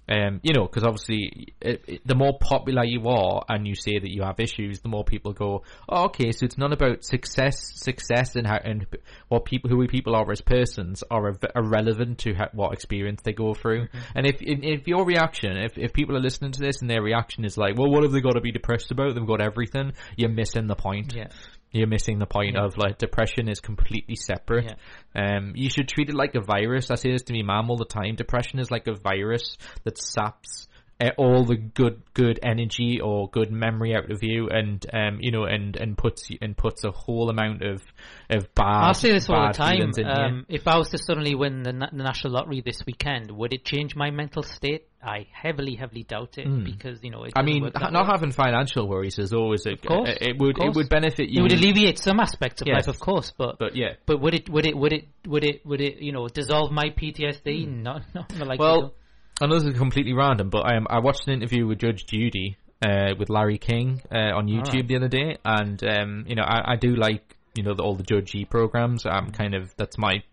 um, you know, because obviously, it, it, the more popular you are and you say that you have issues, the more people go, oh, okay, so it's not about success, success and how, and what people, who people are as persons are irre- irrelevant to how, what experience they go through. And if, if, if your reaction, if, if people are listening to this and their reaction is like, well, what have they got to be depressed about? They've got everything. You're missing the point. Yeah. You're missing the point Yeah. of like depression is completely separate. Um, you should treat it like a virus. I say this to me mum all the time. Depression is like a virus that saps uh, all the good good energy or good memory out of you, and um, you know, and and puts you, and puts a whole amount of of bad. I'll say this all the time. feelings. Um, if I was to suddenly win the, na- the national lottery this weekend, would it change my mental state? I heavily, heavily doubt it Mm. because you know. It I mean, ha- not having financial worries is always a. course, it would of course. it would benefit you. It would alleviate some aspects of Yes. life, of course, but But yeah. but would it would it would it would it would it you know dissolve my PTSD? No, no, not like Well, I know this is completely random, but I, um, I watched an interview with Judge Judy uh, with Larry King uh, on YouTube Alright. the other day, and um, you know I, I do like you know the, all the Judge G programs. I'm kind of that's my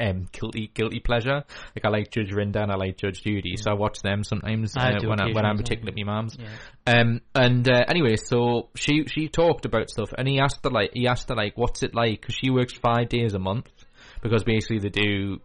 um, guilty guilty pleasure. Like I like Judge Rinder and I like Judge Judy, so I watch them sometimes I uh, when I, when I'm particularly my mum's. Yeah. Um, and uh, anyway, so she she talked about stuff, and he asked her like he asked her like, what's it like? Because she works five days a month, because basically they do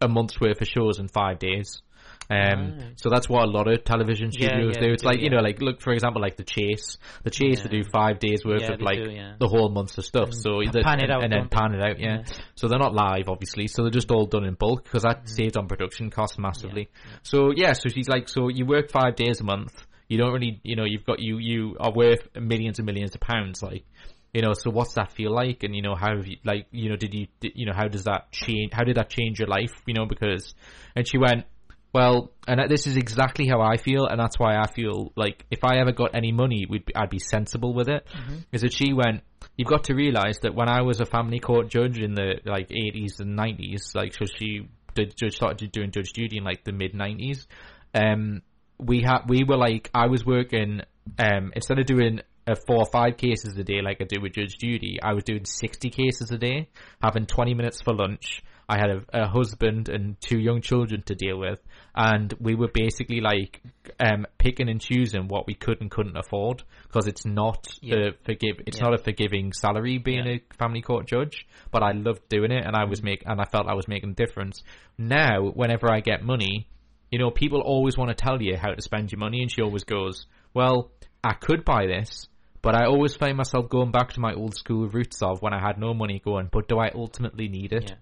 a month's worth of shows in five days. Um, Right. so that's what a lot of television Yeah, studios yeah, do. It's do, like you know, like look for example, like the Chase. The Chase Yeah. they do five days worth Yeah, of like do, yeah. the whole months of stuff. so pa- the- pan it and, out, and then pan it out. Yeah. Yeah. So they're not live, obviously. So they're just all done in bulk because that saves on production costs massively. So yeah, so she's like, so you work five days a month. You don't really, you know, you've got you you are worth millions and millions of pounds, like. You know, so what's that feel like? And you know, how have you like? You know, did you, did, you know, how does that change? How did that change your life? You know, because, and she went, well, and this is exactly how I feel, and that's why I feel like if I ever got any money, we'd be, I'd be sensible with it. Is that she went? You've got to realize that when I was a family court judge in the like eighties and nineties, like so she did judge started doing Judge Judy in like the mid nineties. Um, we had we were like I was working um instead of doing uh, four or five cases a day like I do with Judge Judy, I was doing sixty cases a day, having twenty minutes for lunch. I had a, a husband and two young children to deal with, and we were basically like um, picking and choosing what we could and couldn't afford because it's not Yeah. a forgive. It's Yeah. not a forgiving salary being Yeah. a family court judge, but I loved doing it, and I Mm. was make and I felt I was making a difference. Now, whenever I get money, you know, people always want to tell you how to spend your money, and she always goes, "Well, I could buy this." But I always find myself going back to my old school roots of when I had no money going, but do I ultimately need it?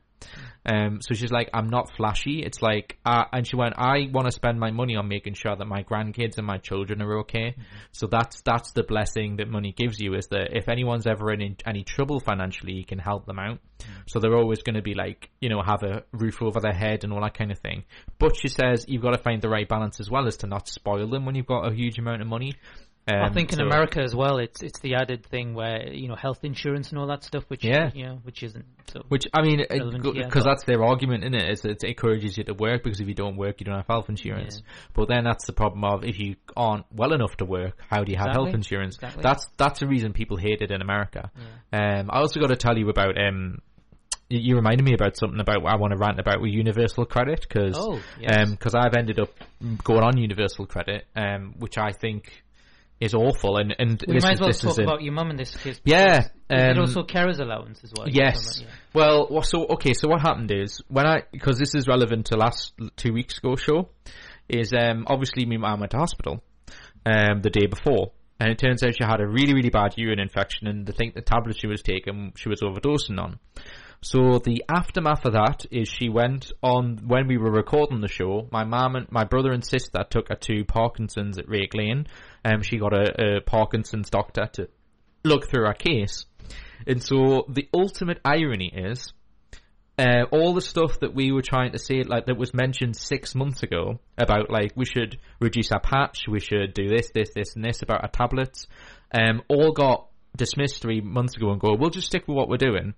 Um, so she's like, I'm not flashy. It's like, uh, and she went, I want to spend my money on making sure that my grandkids and my children are okay. So that's that's the blessing that money gives you is that if anyone's ever in any trouble financially, you can help them out. So they're always going to be like, you know, have a roof over their head and all that kind of thing. But she says you've got to find the right balance as well as to not spoil them when you've got a huge amount of money. I Um, think in so- America as well, it's it's the added thing where you know health insurance and all that stuff, which Yeah. you know, which isn't so. Which I mean, because that's their argument in it, is it encourages you to work because if you don't work, you don't have health insurance. But then that's the problem of if you aren't well enough to work, how do you have Exactly. health insurance? Exactly. That's that's the reason people hate it in America. Um, I also got to tell you about um. You reminded me about something about what I want to rant about with universal credit because Oh, yes. I've ended up going on universal credit, um, which I think is awful. And and we this might as well talk about your mum in this case. Yeah, Is it um, also carers allowance as well? Yes. Yeah. Well, well, so okay, so what happened is when I because this is relevant to last two weeks ago show, is um obviously my mum went to hospital um the day before, and it turns out she had a really really bad urine infection, and the thing the tablet she was taking she was overdosing on. So the aftermath of that is she went on when we were recording the show. My mum and my brother and sister took her to Parkinson's at Rake Lane. Um, she got a, a Parkinson's doctor to look through her case. And so the ultimate irony is uh, all the stuff that we were trying to say, like that was mentioned six months ago about like we should reduce our patch, we should do this, this, this, and this about our tablets, um, all got dismissed three months ago and go, we'll just stick with what we're doing.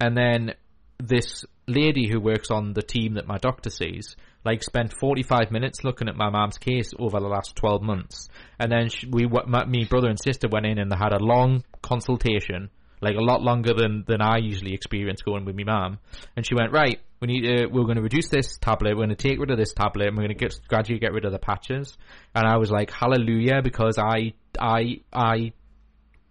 And then this lady who works on the team that my doctor sees, like, spent 45 minutes looking at my mom's case over the last 12 months. And then she, we, my, me brother and sister went in and they had a long consultation, like a lot longer than, than I usually experience going with my mom. And she went, right, we need to, we're going to reduce this tablet, we're going to take rid of this tablet, and we're going to get, gradually get rid of the patches. And I was like, hallelujah, because I, I, I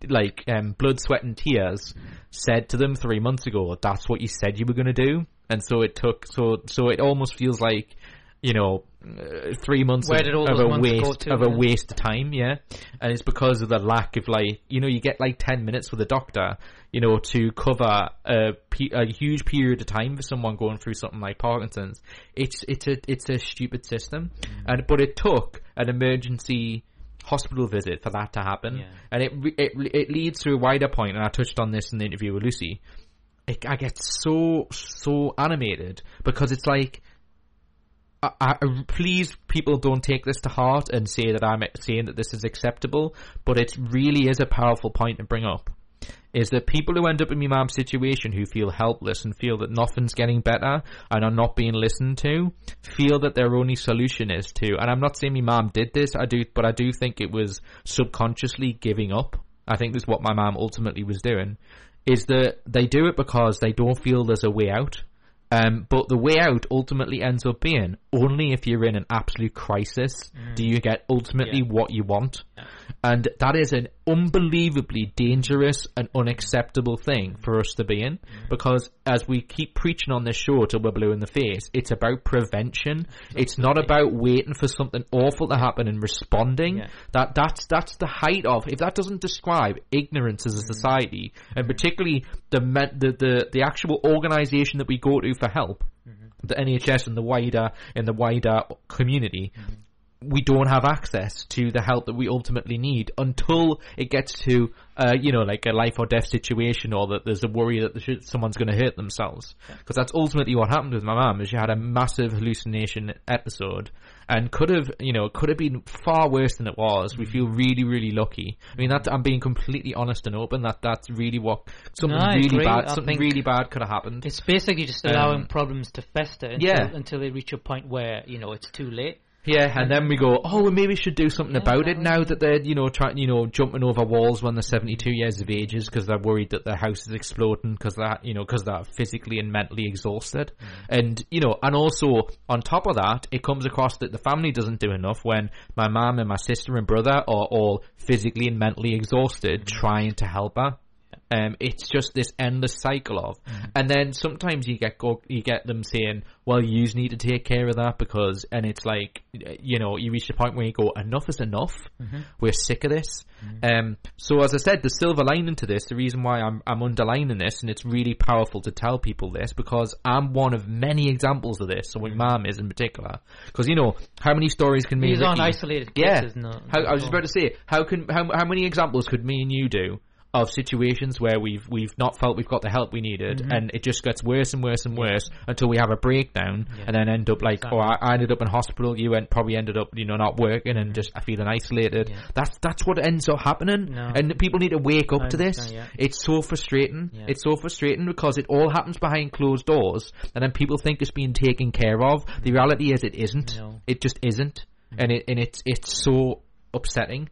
like um, blood, sweat, and tears said to them three months ago, "That's what you said you were going to do," and so it took. So so it almost feels like you know uh, three months Where of, did all of a waste to, of a waste of time, yeah. And it's because of the lack of like you know you get like ten minutes with a doctor, you know, to cover a, pe- a huge period of time for someone going through something like Parkinson's. It's it's a it's a stupid system, Mm. and but it took an emergency hospital visit for that to happen, Yeah. and it it it leads to a wider point, and I touched on this in the interview with Lucy. It, I get so so animated because it's like. I, I, please, people don't take this to heart and say that I'm saying that this is acceptable, but it really is a powerful point to bring up. Is that people who end up in my mom's situation who feel helpless and feel that nothing's getting better and are not being listened to, feel that their only solution is to, and I'm not saying my mom did this, I do, but I do think it was subconsciously giving up. I think this is what my mom ultimately was doing, is that they do it because they don't feel there's a way out. Um, but the way out ultimately ends up being only if you're in an absolute crisis do you get ultimately what you want. And that is an unbelievably dangerous and unacceptable thing for us to be in mm. because as we keep preaching on this show till we're blue in the face, it's about prevention. It's not about waiting for something awful to happen and responding. Yeah. That that's that's the height of if that doesn't describe ignorance as a mm. society and particularly the the the, the actual organization that we go to for help, mm-hmm. the NHS and the wider in the wider community, mm-hmm. We don't have access to the help that we ultimately need until it gets to, uh, you know, like a life or death situation, or that there's a worry that sh- someone's going to hurt themselves. Because that's ultimately what happened with my mum. Is she had a massive hallucination episode, and could have, you know, could have been far worse than it was. We feel really, really lucky. I mean, that I'm being completely honest and open. That that's really what something No, really agree. bad, I something really bad could have happened. It's basically just allowing Um, problems to fester until, yeah. until they reach a point where you know it's too late. Yeah, and then we go, oh, well, maybe we should do something about it now that they're, you know, trying, you know, jumping over walls when they're 72 years of ages because they're worried that their house is exploding because they're, you know, because they're physically and mentally exhausted. Mm. And, you know, and also on top of that, it comes across that the family doesn't do enough when my mum and my sister and brother are all physically and mentally exhausted mm. trying to help her. Um, it's just this endless cycle of, and then sometimes you get go, you get them saying, "Well, you need to take care of that because," and it's like, you know, you reach the point where you go, "Enough is enough. We're sick of this." Um, so as I said, the silver lining to this, the reason why I'm I'm underlining this, and it's really powerful to tell people this because I'm one of many examples of this. So my mom is in particular, because you know how many stories can me These aren't isolated yeah. cases, no. How, I was just about to say, how can how how many examples could me and you do of situations where we've we've not felt we've got the help we needed, Mm-hmm. and it just gets worse and worse and worse until we have a breakdown, and then end up like, oh, I, I ended up in hospital. You went probably ended up, you know, not working and just feeling isolated. Yeah. That's that's what ends up happening, No. and people need to wake up to this. It's so frustrating. Yeah. It's so frustrating because it all happens behind closed doors, and then people think it's being taken care of. The reality is, it isn't. No. It just isn't, and it and it's it's so upsetting.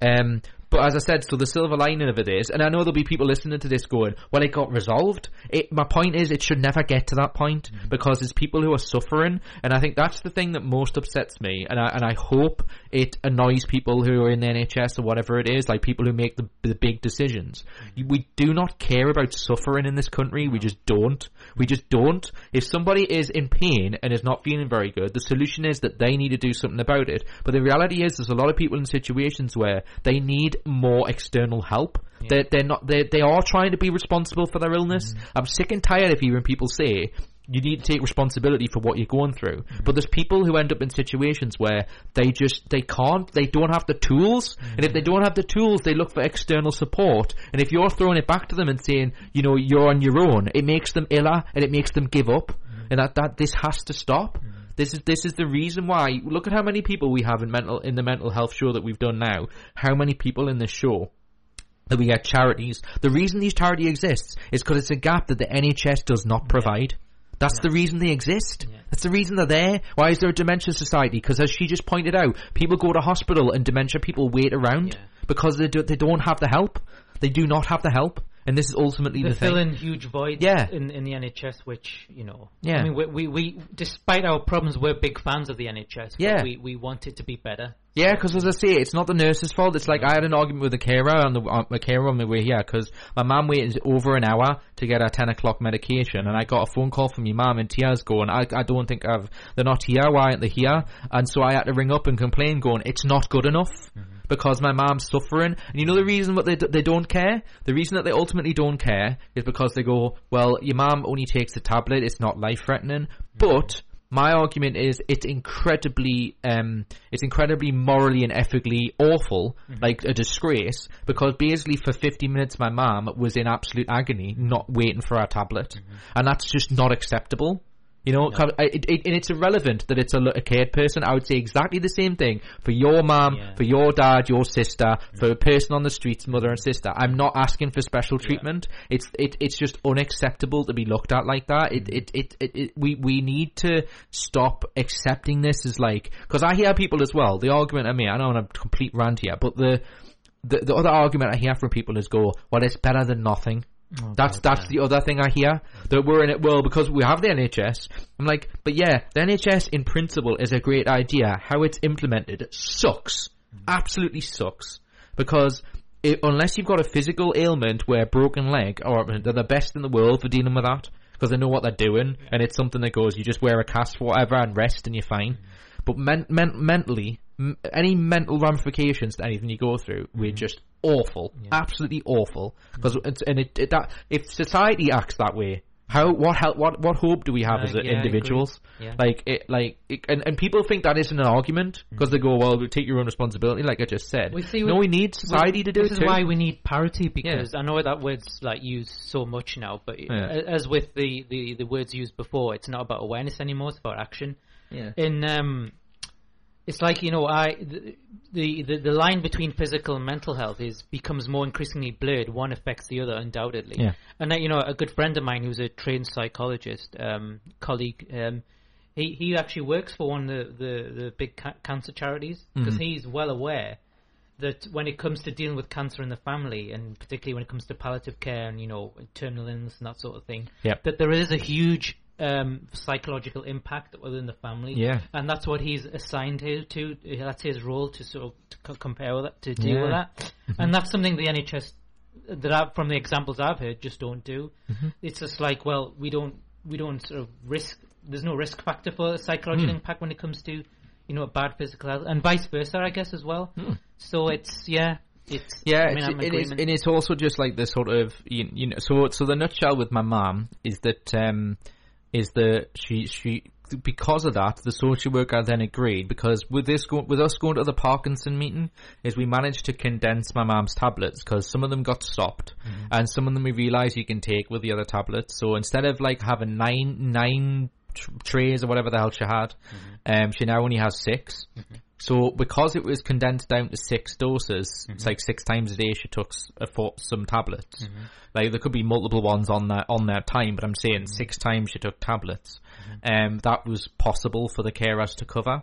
Um, but as I said, so the silver lining of it is, and I know there'll be people listening to this going, "Well, it got resolved." It, my point is, it should never get to that point mm-hmm. because it's people who are suffering, and I think that's the thing that most upsets me, and I and I hope it annoys people who are in the NHS or whatever it is, like people who make the the big decisions. Mm-hmm. We do not care about suffering in this country. We just don't. We just don't. If somebody is in pain and is not feeling very good, the solution is that they need to do something about it. But the reality is, there's a lot of people in situations where they need more external help. They're, they're not. They they are trying to be responsible for their illness. Mm. I'm sick and tired of hearing people say you need to take responsibility for what you're going through. Mm. But there's people who end up in situations where they just they can't, they don't have the tools, mm. and if they don't have the tools, they look for external support. And if you're throwing it back to them and saying, you know, you're on your own, it makes them iller and it makes them give up. And that that this has to stop. This is this is the reason why. Look at how many people we have in mental in the mental health show that we've done now. How many people in this show that we get charities. The reason these charity exists is because it's a gap that the NHS does not provide. That's the reason they exist. That's the reason they're there. Why is there a dementia society? Because as she just pointed out, people go to hospital and dementia people wait around because they do, they don't have the help. They do not have the help, and this is ultimately They the fill thing. in huge voids Yeah. in, in the NHS, which, you know. Yeah. I mean, we, we, we, despite our problems, we're big fans of the NHS. but Yeah. We, we want it to be better. Yeah, because as I say, it's not the nurse's fault. It's like I had an argument with a carer on the on, a carer on the way here because my mum waited over an hour to get her ten o'clock medication, and I got a phone call from your mum in tears going, "I I don't think I've they're not here. Why aren't they here?" And so I had to ring up and complain, going, "It's not good enough." Mm-hmm. Because my mom's suffering, and you know the reason what they d- they don't care. The reason that they ultimately don't care is because they go, well, your mom only takes a tablet; it's not life threatening. But my argument is it's incredibly um it's incredibly morally and ethically awful like a disgrace because basically for 50 minutes my mom was in absolute agony not waiting for our tablet. And that's just not acceptable you know, I- it, it, and it's irrelevant that it's a, a cared person. I would say exactly the same thing for your mum, for your dad, your sister, mm. for a person on the streets, mother and sister. I'm not asking for special treatment. It's it, it's just unacceptable to be looked at like that. It, mm. it, it, it, it we we need to stop accepting this as like because I hear people as well. The argument I mean, I know I'm on a complete rant here, but the the, the other argument I hear from people is go, well, it's better than nothing. That's that's the other thing I hear that we're in it. Well, because we have the NHS. I'm like, but yeah, the NHS in principle is a great idea. How it's implemented sucks. Mm. Absolutely sucks. Because it, unless you've got a physical ailment where broken leg, or they're the best in the world for dealing with that because they know what they're doing, and it's something that goes, you just wear a cast for whatever and rest, and you're fine. Mm. But men- men- mentally, m- any mental ramifications to anything you go through, we're just awful, absolutely awful. Because and it, it that if society acts that way, how what help what what hope do we have Uh, as yeah, individuals? Yeah. Like it, like it, and and people think that isn't an argument because they go, well, take your own responsibility, like I just said. We see no, we- we need society to do this it is too. why we need parity because I know that word's like used so much now, but Yeah. as with the, the, the words used before, it's not about awareness anymore; it's about action. Yeah. In um, it's like you know, I the, the the the line between physical and mental health is becomes more increasingly blurred. One affects the other undoubtedly. Yeah. And uh, you know, a good friend of mine who's a trained psychologist, um, colleague, um, he he actually works for one of the the, the big ca- cancer charities because Mhm. he's well aware that when it comes to dealing with cancer in the family, and particularly when it comes to palliative care and you know terminal illness and that sort of thing, Yep. that there is a huge um, psychological impact within the family. Yeah. and that's what he's assigned here to. That's his role to sort of to co- compare with that, to deal with that, and that's something the NHS that I, from the examples I've heard just don't do. Mhm. It's just like, well, we don't we don't sort of risk. There's no risk factor for psychological Hmm. impact when it comes to you know bad physical health, and vice versa, I guess as well. So it's yeah, it's Yeah, I mean, it's, it is, and it's also just like the sort of you, you know. So, so the nutshell with my mum is that um, is that she she because of that the social worker then agreed because with this go, with us going to the Parkinson meeting is we managed to condense my mum's tablets because some of them got stopped mm-hmm. and some of them we realised you can take with the other tablets. So instead of like having nine nine tr- trays or whatever the hell she had, mm-hmm. um, she now only has 6 mm-hmm. So because it was condensed down to six doses, it's mm-hmm. like six times a day she took s- a fo- some tablets. Mm-hmm. Like there could be multiple ones on that on their time, but I'm saying mm-hmm. six times she took tablets. Um, that was possible for the carers to cover.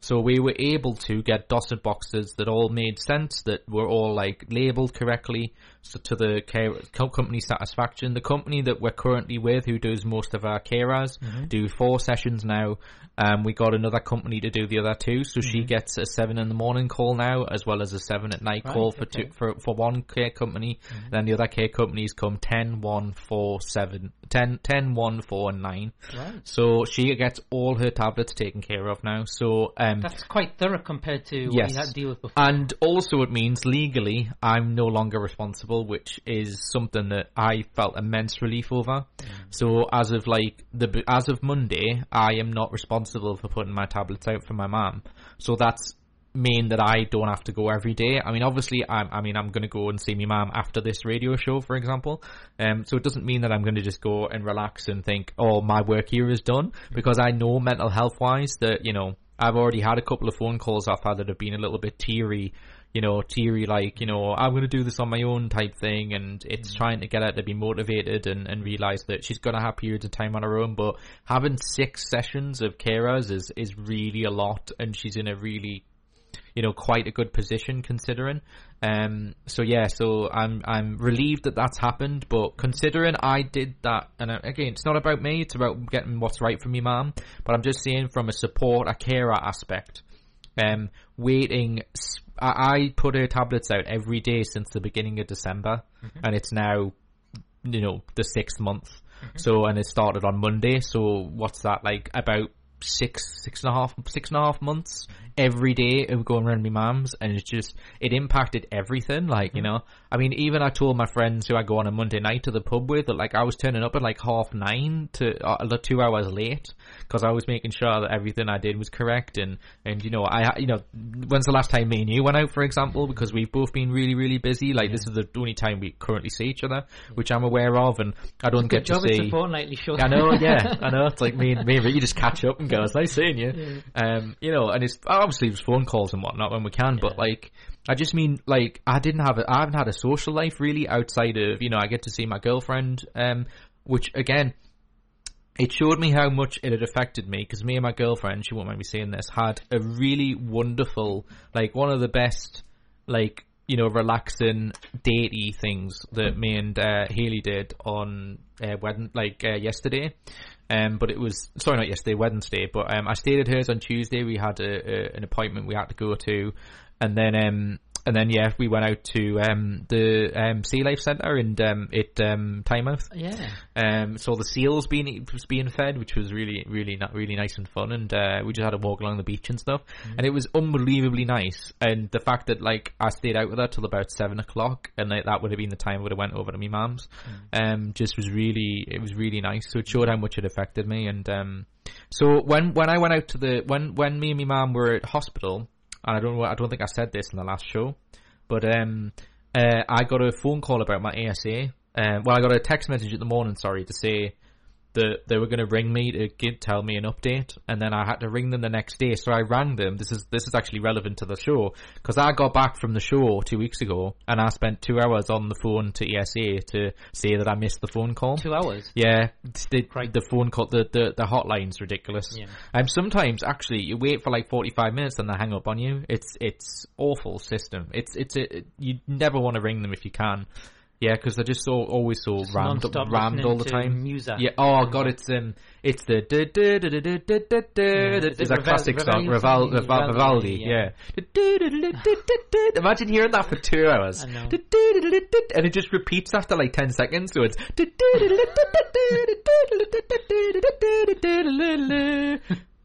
So we were able to get dosset boxes that all made sense, that were all like labelled correctly, so to the care co- company satisfaction. The company that we're currently with, who does most of our carers, Mhm. do four sessions now. Um, we got another company to do the other two, so she Mhm. gets a seven in the morning call now, as well as a seven at night Right, call for okay. two for for one care company. Then the other care companies come 10, 1, 4, 7, 10, 10, 1, 4, and 9. Right. So she gets all her tablets taken care of now. So um, That's quite thorough compared to what yes. you had to deal with before. And also it means legally I'm no longer responsible, which is something that I felt immense relief over. So as of like the as of Monday, I am not responsible for putting my tablets out for my mum. So that's mean that I don't have to go every day. I mean, obviously, I'm, I mean, I'm going to go and see my mum after this radio show, for example. Um, so it doesn't mean that I'm going to just go and relax and think, oh, my work here is done, because I know mental health wise that you know I've already had a couple of phone calls I've had that have been a little bit teary. You know, teary like, you know, I'm going to do this on my own type thing, and it's trying to get her to be motivated and, and realize that she's going to have periods of time on her own, but having six sessions of carers is, is really a lot, and she's in a really you know, quite a good position considering. Um, so yeah, so I'm I'm relieved that that's happened. But considering I did that, and uh, again, it's not about me; it's about getting what's right for me, mom. But I'm just saying, from a support, a carer aspect, um, waiting. I, I put her tablets out every day since the beginning of December, mm-hmm. and it's now, you know, the sixth month. Mm-hmm. So, and it started on Monday. So, what's that like? About six, six and a half, six and a half months mm-hmm. Every day of going around my mum's, and it's just it impacted everything. Like you know, I mean, even I told my friends who I go on a Monday night to the pub with that like I was turning up at like half nine to uh, two hours late because I was making sure that everything I did was correct, and and you know, I you know, when's the last time me and you went out, for example, because we've both been really really busy. Like this is the only time we currently see each other, which I'm aware of, and I don't get to see. it's a fortnightly show. I know, yeah, I know. It's like me and *laughs* me and Ricky just catch up and go, "It's nice seeing you." Um, you know, and it's obviously it's phone calls and whatnot when we can, but like, I just mean like I didn't have a, I haven't had a social life really outside of you know I get to see my girlfriend, um, which again. It showed me how much it had affected me because me and my girlfriend, she won't mind me saying this, had a really wonderful, like one of the best, like you know, relaxing, datey things that me and uh, Haley did on uh, Wed- like uh, yesterday. Um, but it was sorry, not yesterday, Wednesday. But um, I stayed at hers on Tuesday. We had a, a, an appointment we had to go to, and then um, and then yeah, we went out to um, the um, Sea Life Centre and um, it um, Tynemouth. Yeah. Um, so the seals being was being fed, which was really, really not really nice and fun, and uh, we just had a walk along the beach and stuff, and it was unbelievably nice. And the fact that like I stayed out with her till about seven o'clock, and like, that would have been the time I would have went over to my mum's, um, just was really, it was really nice. So it showed how much it affected me, and um, so when when I went out to the when when me and my mum were at hospital, and I don't I don't think I said this in the last show, but um, uh, I got a phone call about my ESA. Um, well, I got a text message in the morning, sorry, to say that they were going to ring me to give, tell me an update, and then I had to ring them the next day. So I rang them. This is this is actually relevant to the show because I got back from the show two weeks ago, and I spent two hours on the phone to ESA to say that I missed the phone call. Two hours. Yeah, the, the phone call, the, the, the hotline's ridiculous. Yeah. Um, sometimes actually you wait for like forty five minutes and they hang up on you. It's it's awful system. It's it's a, you never want to ring them if you can. Yeah, because they're just so always so Just rammed non-stop rammed all the time. Musa. Yeah. Oh god, it's um, it's the it's Ravel- classic song, Raval, Raval, Vivaldi, yeah. Imagine hearing that for two hours. I And it just repeats after like ten seconds. So it's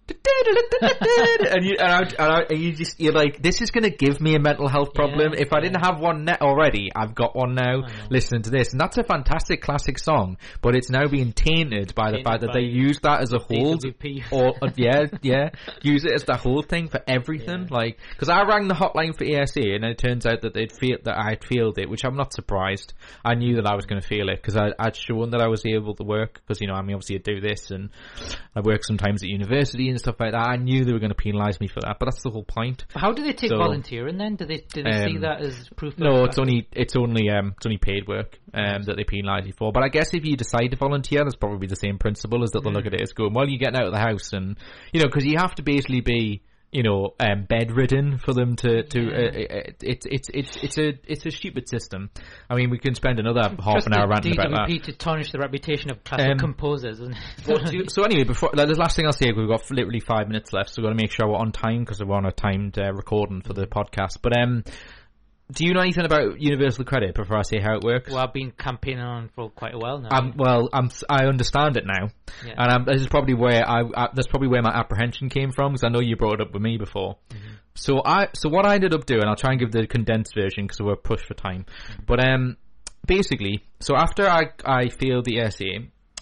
and you and, I, and, I, and you just you're like this is going to give me a mental health problem. Yeah, if yeah. I didn't have one net already I've got one now listening to this. And that's a fantastic classic song but it's now being tainted by the tainted fact that they use that as a whole or uh, yeah yeah use it as the whole thing for everything. Yeah. like because I rang the hotline for ESA and it turns out that they'd feel that I'd failed it which I'm not surprised. I knew that I was going to feel it because I'd shown that I was able to work because you know I mean obviously I do this and I work sometimes at university and stuff like that I knew they were going to penalise me for that but that's the whole point How do they take So- volunteering then? Do they do they see Um, that as proof? of no, it's only it's only um it's only paid work um that they penalise you for. But I guess if you decide to volunteer, that's probably the same principle as that they'll look at it as going, well, you're getting out of the house, and you know, because you have to basically be you know um, bedridden for them to to uh, uh, it's it's it's it's a it's a stupid system. I mean, we can spend another half Trust an hour ranting about that. To tarnish the reputation of classical Um, composers. And What do you- *laughs* so anyway, before like, the last thing I'll say, we've got literally five minutes left, so we've got to make sure we're on time because we're on a timed uh, recording for the podcast. But um, do you know anything about universal credit before I say how it works? well, I've been campaigning on for quite a while now. Um, well, I'm, I understand it now, Yeah. and um, this is probably where I, I that's probably where my apprehension came from because I know you brought it up with me before. So I so what I ended up doing, I'll try and give the condensed version because we're pushed for time. But um, basically, so after I I failed the ESA,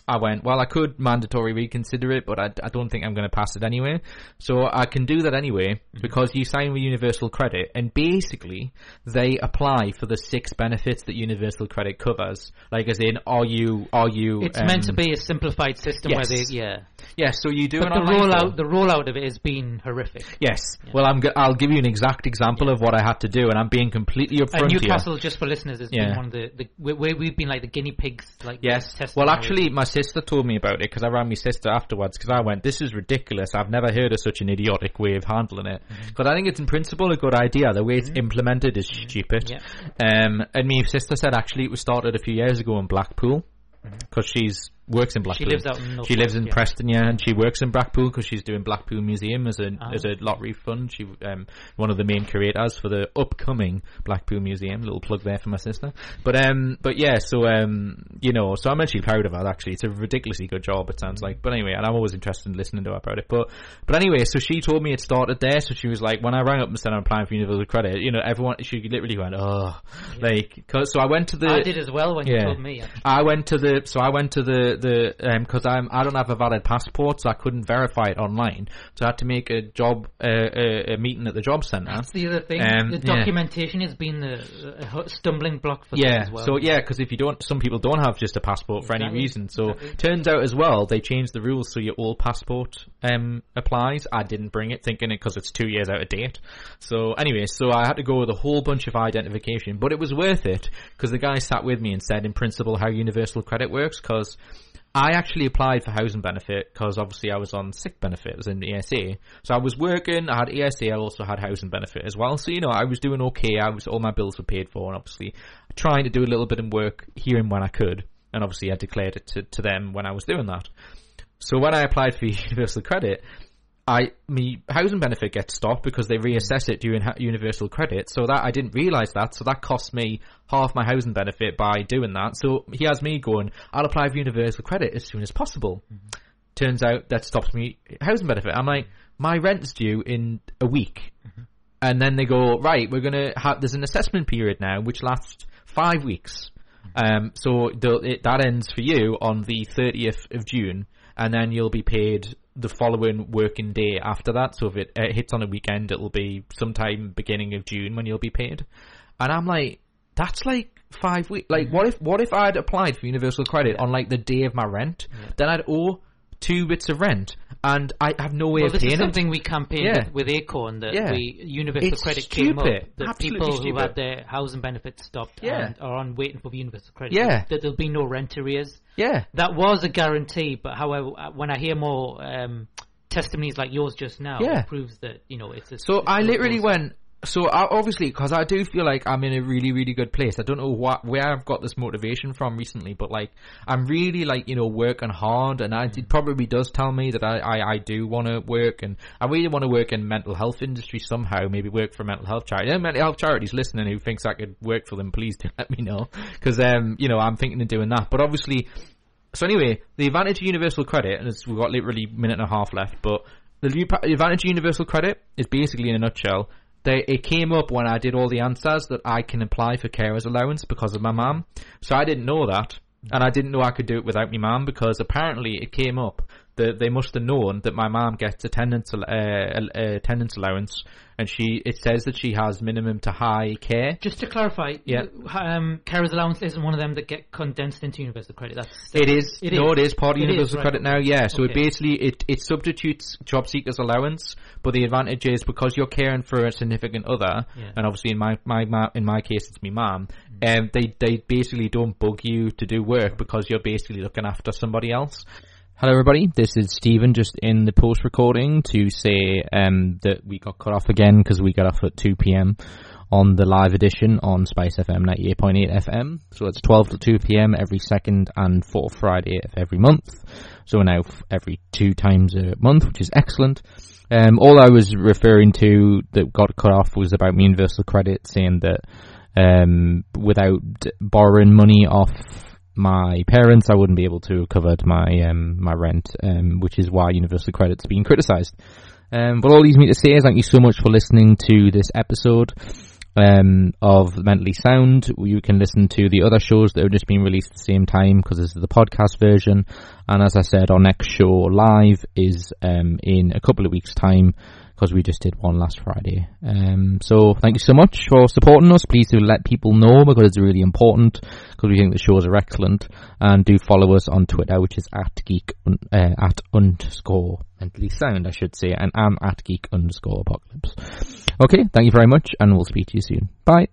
I went, well, I could mandatory reconsider it, but I, I don't think I'm going to pass it anyway. So I can do that anyway because you sign with Universal Credit, and basically they apply for the six benefits that Universal Credit covers. Like, as in, are you are you? It's um, meant to be a simplified system yes. where they, yeah. Yeah, so you do But the rollout, form. the rollout of it has been horrific. Yes. Well, I'm. Go- I'll give you an exact example of what I had to do, and I'm being completely upfront And here. Newcastle, just for listeners, has Yeah. been one of the, the where we've been like the guinea pigs. Like Yes. Well, actually, my sister told me about it because I rang my sister afterwards because I went, "This is ridiculous. I've never heard of such an idiotic way of handling it." Mm-hmm. Because I think it's in principle a good idea. The way it's implemented is stupid. Yeah. Um, and my sister said actually it was started a few years ago in Blackpool because she's works in Blackpool. Mm-hmm. lives out in North She lives in yeah. Preston, yeah, and she works in Blackpool because she's doing Blackpool Museum as a Ah. as a lottery fund. She um one of the main curators for the upcoming Blackpool Museum. Little plug there for my sister. But um but yeah, so um you know, so I'm actually proud of her. Actually, it's a ridiculously good job. It sounds like. But anyway, and I'm always interested in listening to her about it. But but anyway, so she told me it started there. So she was like, when I rang up and said I'm applying for Universal Credit, you know, everyone she literally went, oh, like 'cause- so I went to the I did as well when you told me. actually. I went to the so I went to the the because I'm I don't have a valid passport, so I couldn't verify it online. So I had to make a job uh, a, a meeting at the job centre. That's the other thing. Um, the yeah. documentation has been the uh, stumbling block for Yeah, well. so yeah, because if you don't, some people don't have just a passport for any reason. So exactly. turns out as well, they changed the rules so your old passport um applies. I didn't bring it, thinking it because it's two years out of date. So anyway, so I had to go with a whole bunch of identification, but it was worth it because the guy sat with me and said, in principle, how universal credit works because. I actually applied for housing benefit because obviously I was on sick benefit as in the ESA. So I was working, I had ESA, I also had housing benefit as well. So, you know, I was doing okay. I was, all my bills were paid for and obviously trying to do a little bit of work here and when I could. And obviously I declared it to, to them when I was doing that. So when I applied for *laughs* universal credit, I my housing benefit gets stopped because they reassess it during universal credit. So that I didn't realise that. So that cost me half my housing benefit by doing that. So he has me going, I'll apply for universal credit as soon as possible. Mm-hmm. Turns out that stops me housing benefit. I'm like, my rent's due in a week. Mm-hmm. And then they go, right, we're gonna have, there's an assessment period now, which lasts five weeks. Mm-hmm. Um, so the, it, that ends for you on the 30th of June, and then you'll be paid the following working day after that. So if it uh, hits on a weekend, it'll be sometime beginning of June when you'll be paid. And I'm like, that's like five weeks. Like, what if what if I'd applied for universal credit on like the day of my rent? Then I'd owe two bits of rent, and I have no way well, of this paying is it. something we campaigned Yeah. with, with Acorn that Yeah. we universal It's credit came up. That Absolutely people who stupid. had their housing benefits stopped Yeah. and are on waiting for the universal credit. Yeah. that there'll be no rent arrears. Yeah. That was a guarantee, but however, uh, when I hear more um, testimonies like yours just now, Yeah. it proves that you know it's. A, So it's I literally process. went. So I, obviously, because I do feel like I'm in a really, really good place. I don't know what where I've got this motivation from recently, but like I'm really like you know working hard, and I, it probably does tell me that I I, I do want to work, and I really want to work in mental health industry somehow. Maybe work for a mental health charity. Any mental health charities listening who thinks I could work for them, please do *laughs* let me know because um you know I'm thinking of doing that. But obviously, so anyway, the advantage of universal credit, and we've got literally a minute and a half left, but the advantage of universal credit is basically in a nutshell. They, it came up when I did all the answers that I can apply for carers allowance because of my mum. So I didn't know that, and I didn't know I could do it without my mum because apparently it came up that they must have known that my mum gets attendance uh, uh, attendance allowance, and she it says that she has minimum to high care. Just to clarify, Yeah. um, carers allowance isn't one of them that get condensed into universal credit. That's It is. It no, is. it is part of It is, universal right. credit now. Yeah. So it basically it it substitutes job seekers allowance, but the advantage is because you're caring for a significant other, Yeah. and obviously in my my in my case it's my mum. Mm. Um, they they basically don't bug you to do work because you're basically looking after somebody else. Hello, everybody. This is Stephen, just in the post recording to say um, that we got cut off again because we got off at 2 p.m. on the live edition on Spice FM 98.8 FM. So it's 12 to 2 p.m. every second and fourth Friday of every month. So we're now every two times a month, which is excellent. Um, all I was referring to that got cut off was about universal credit, saying that um, without borrowing money off my parents, I wouldn't be able to have covered my um, my rent, um, which is why universal credit's being criticised. Um, but all these me to say is thank you so much for listening to this episode um, of Mentally Sound. You can listen to the other shows that have just been released at the same time because this is the podcast version. And as I said, our next show live is um, in a couple of weeks' time because we just did one last Friday. Um, so thank you so much for supporting us. Please do let people know because it's really important because we think the shows are excellent. And do follow us on Twitter, which is at geek uh, at underscore mentally sound, I should say, and I'm at geek underscore apocalypse. Okay, thank you very much, and we'll speak to you soon. Bye.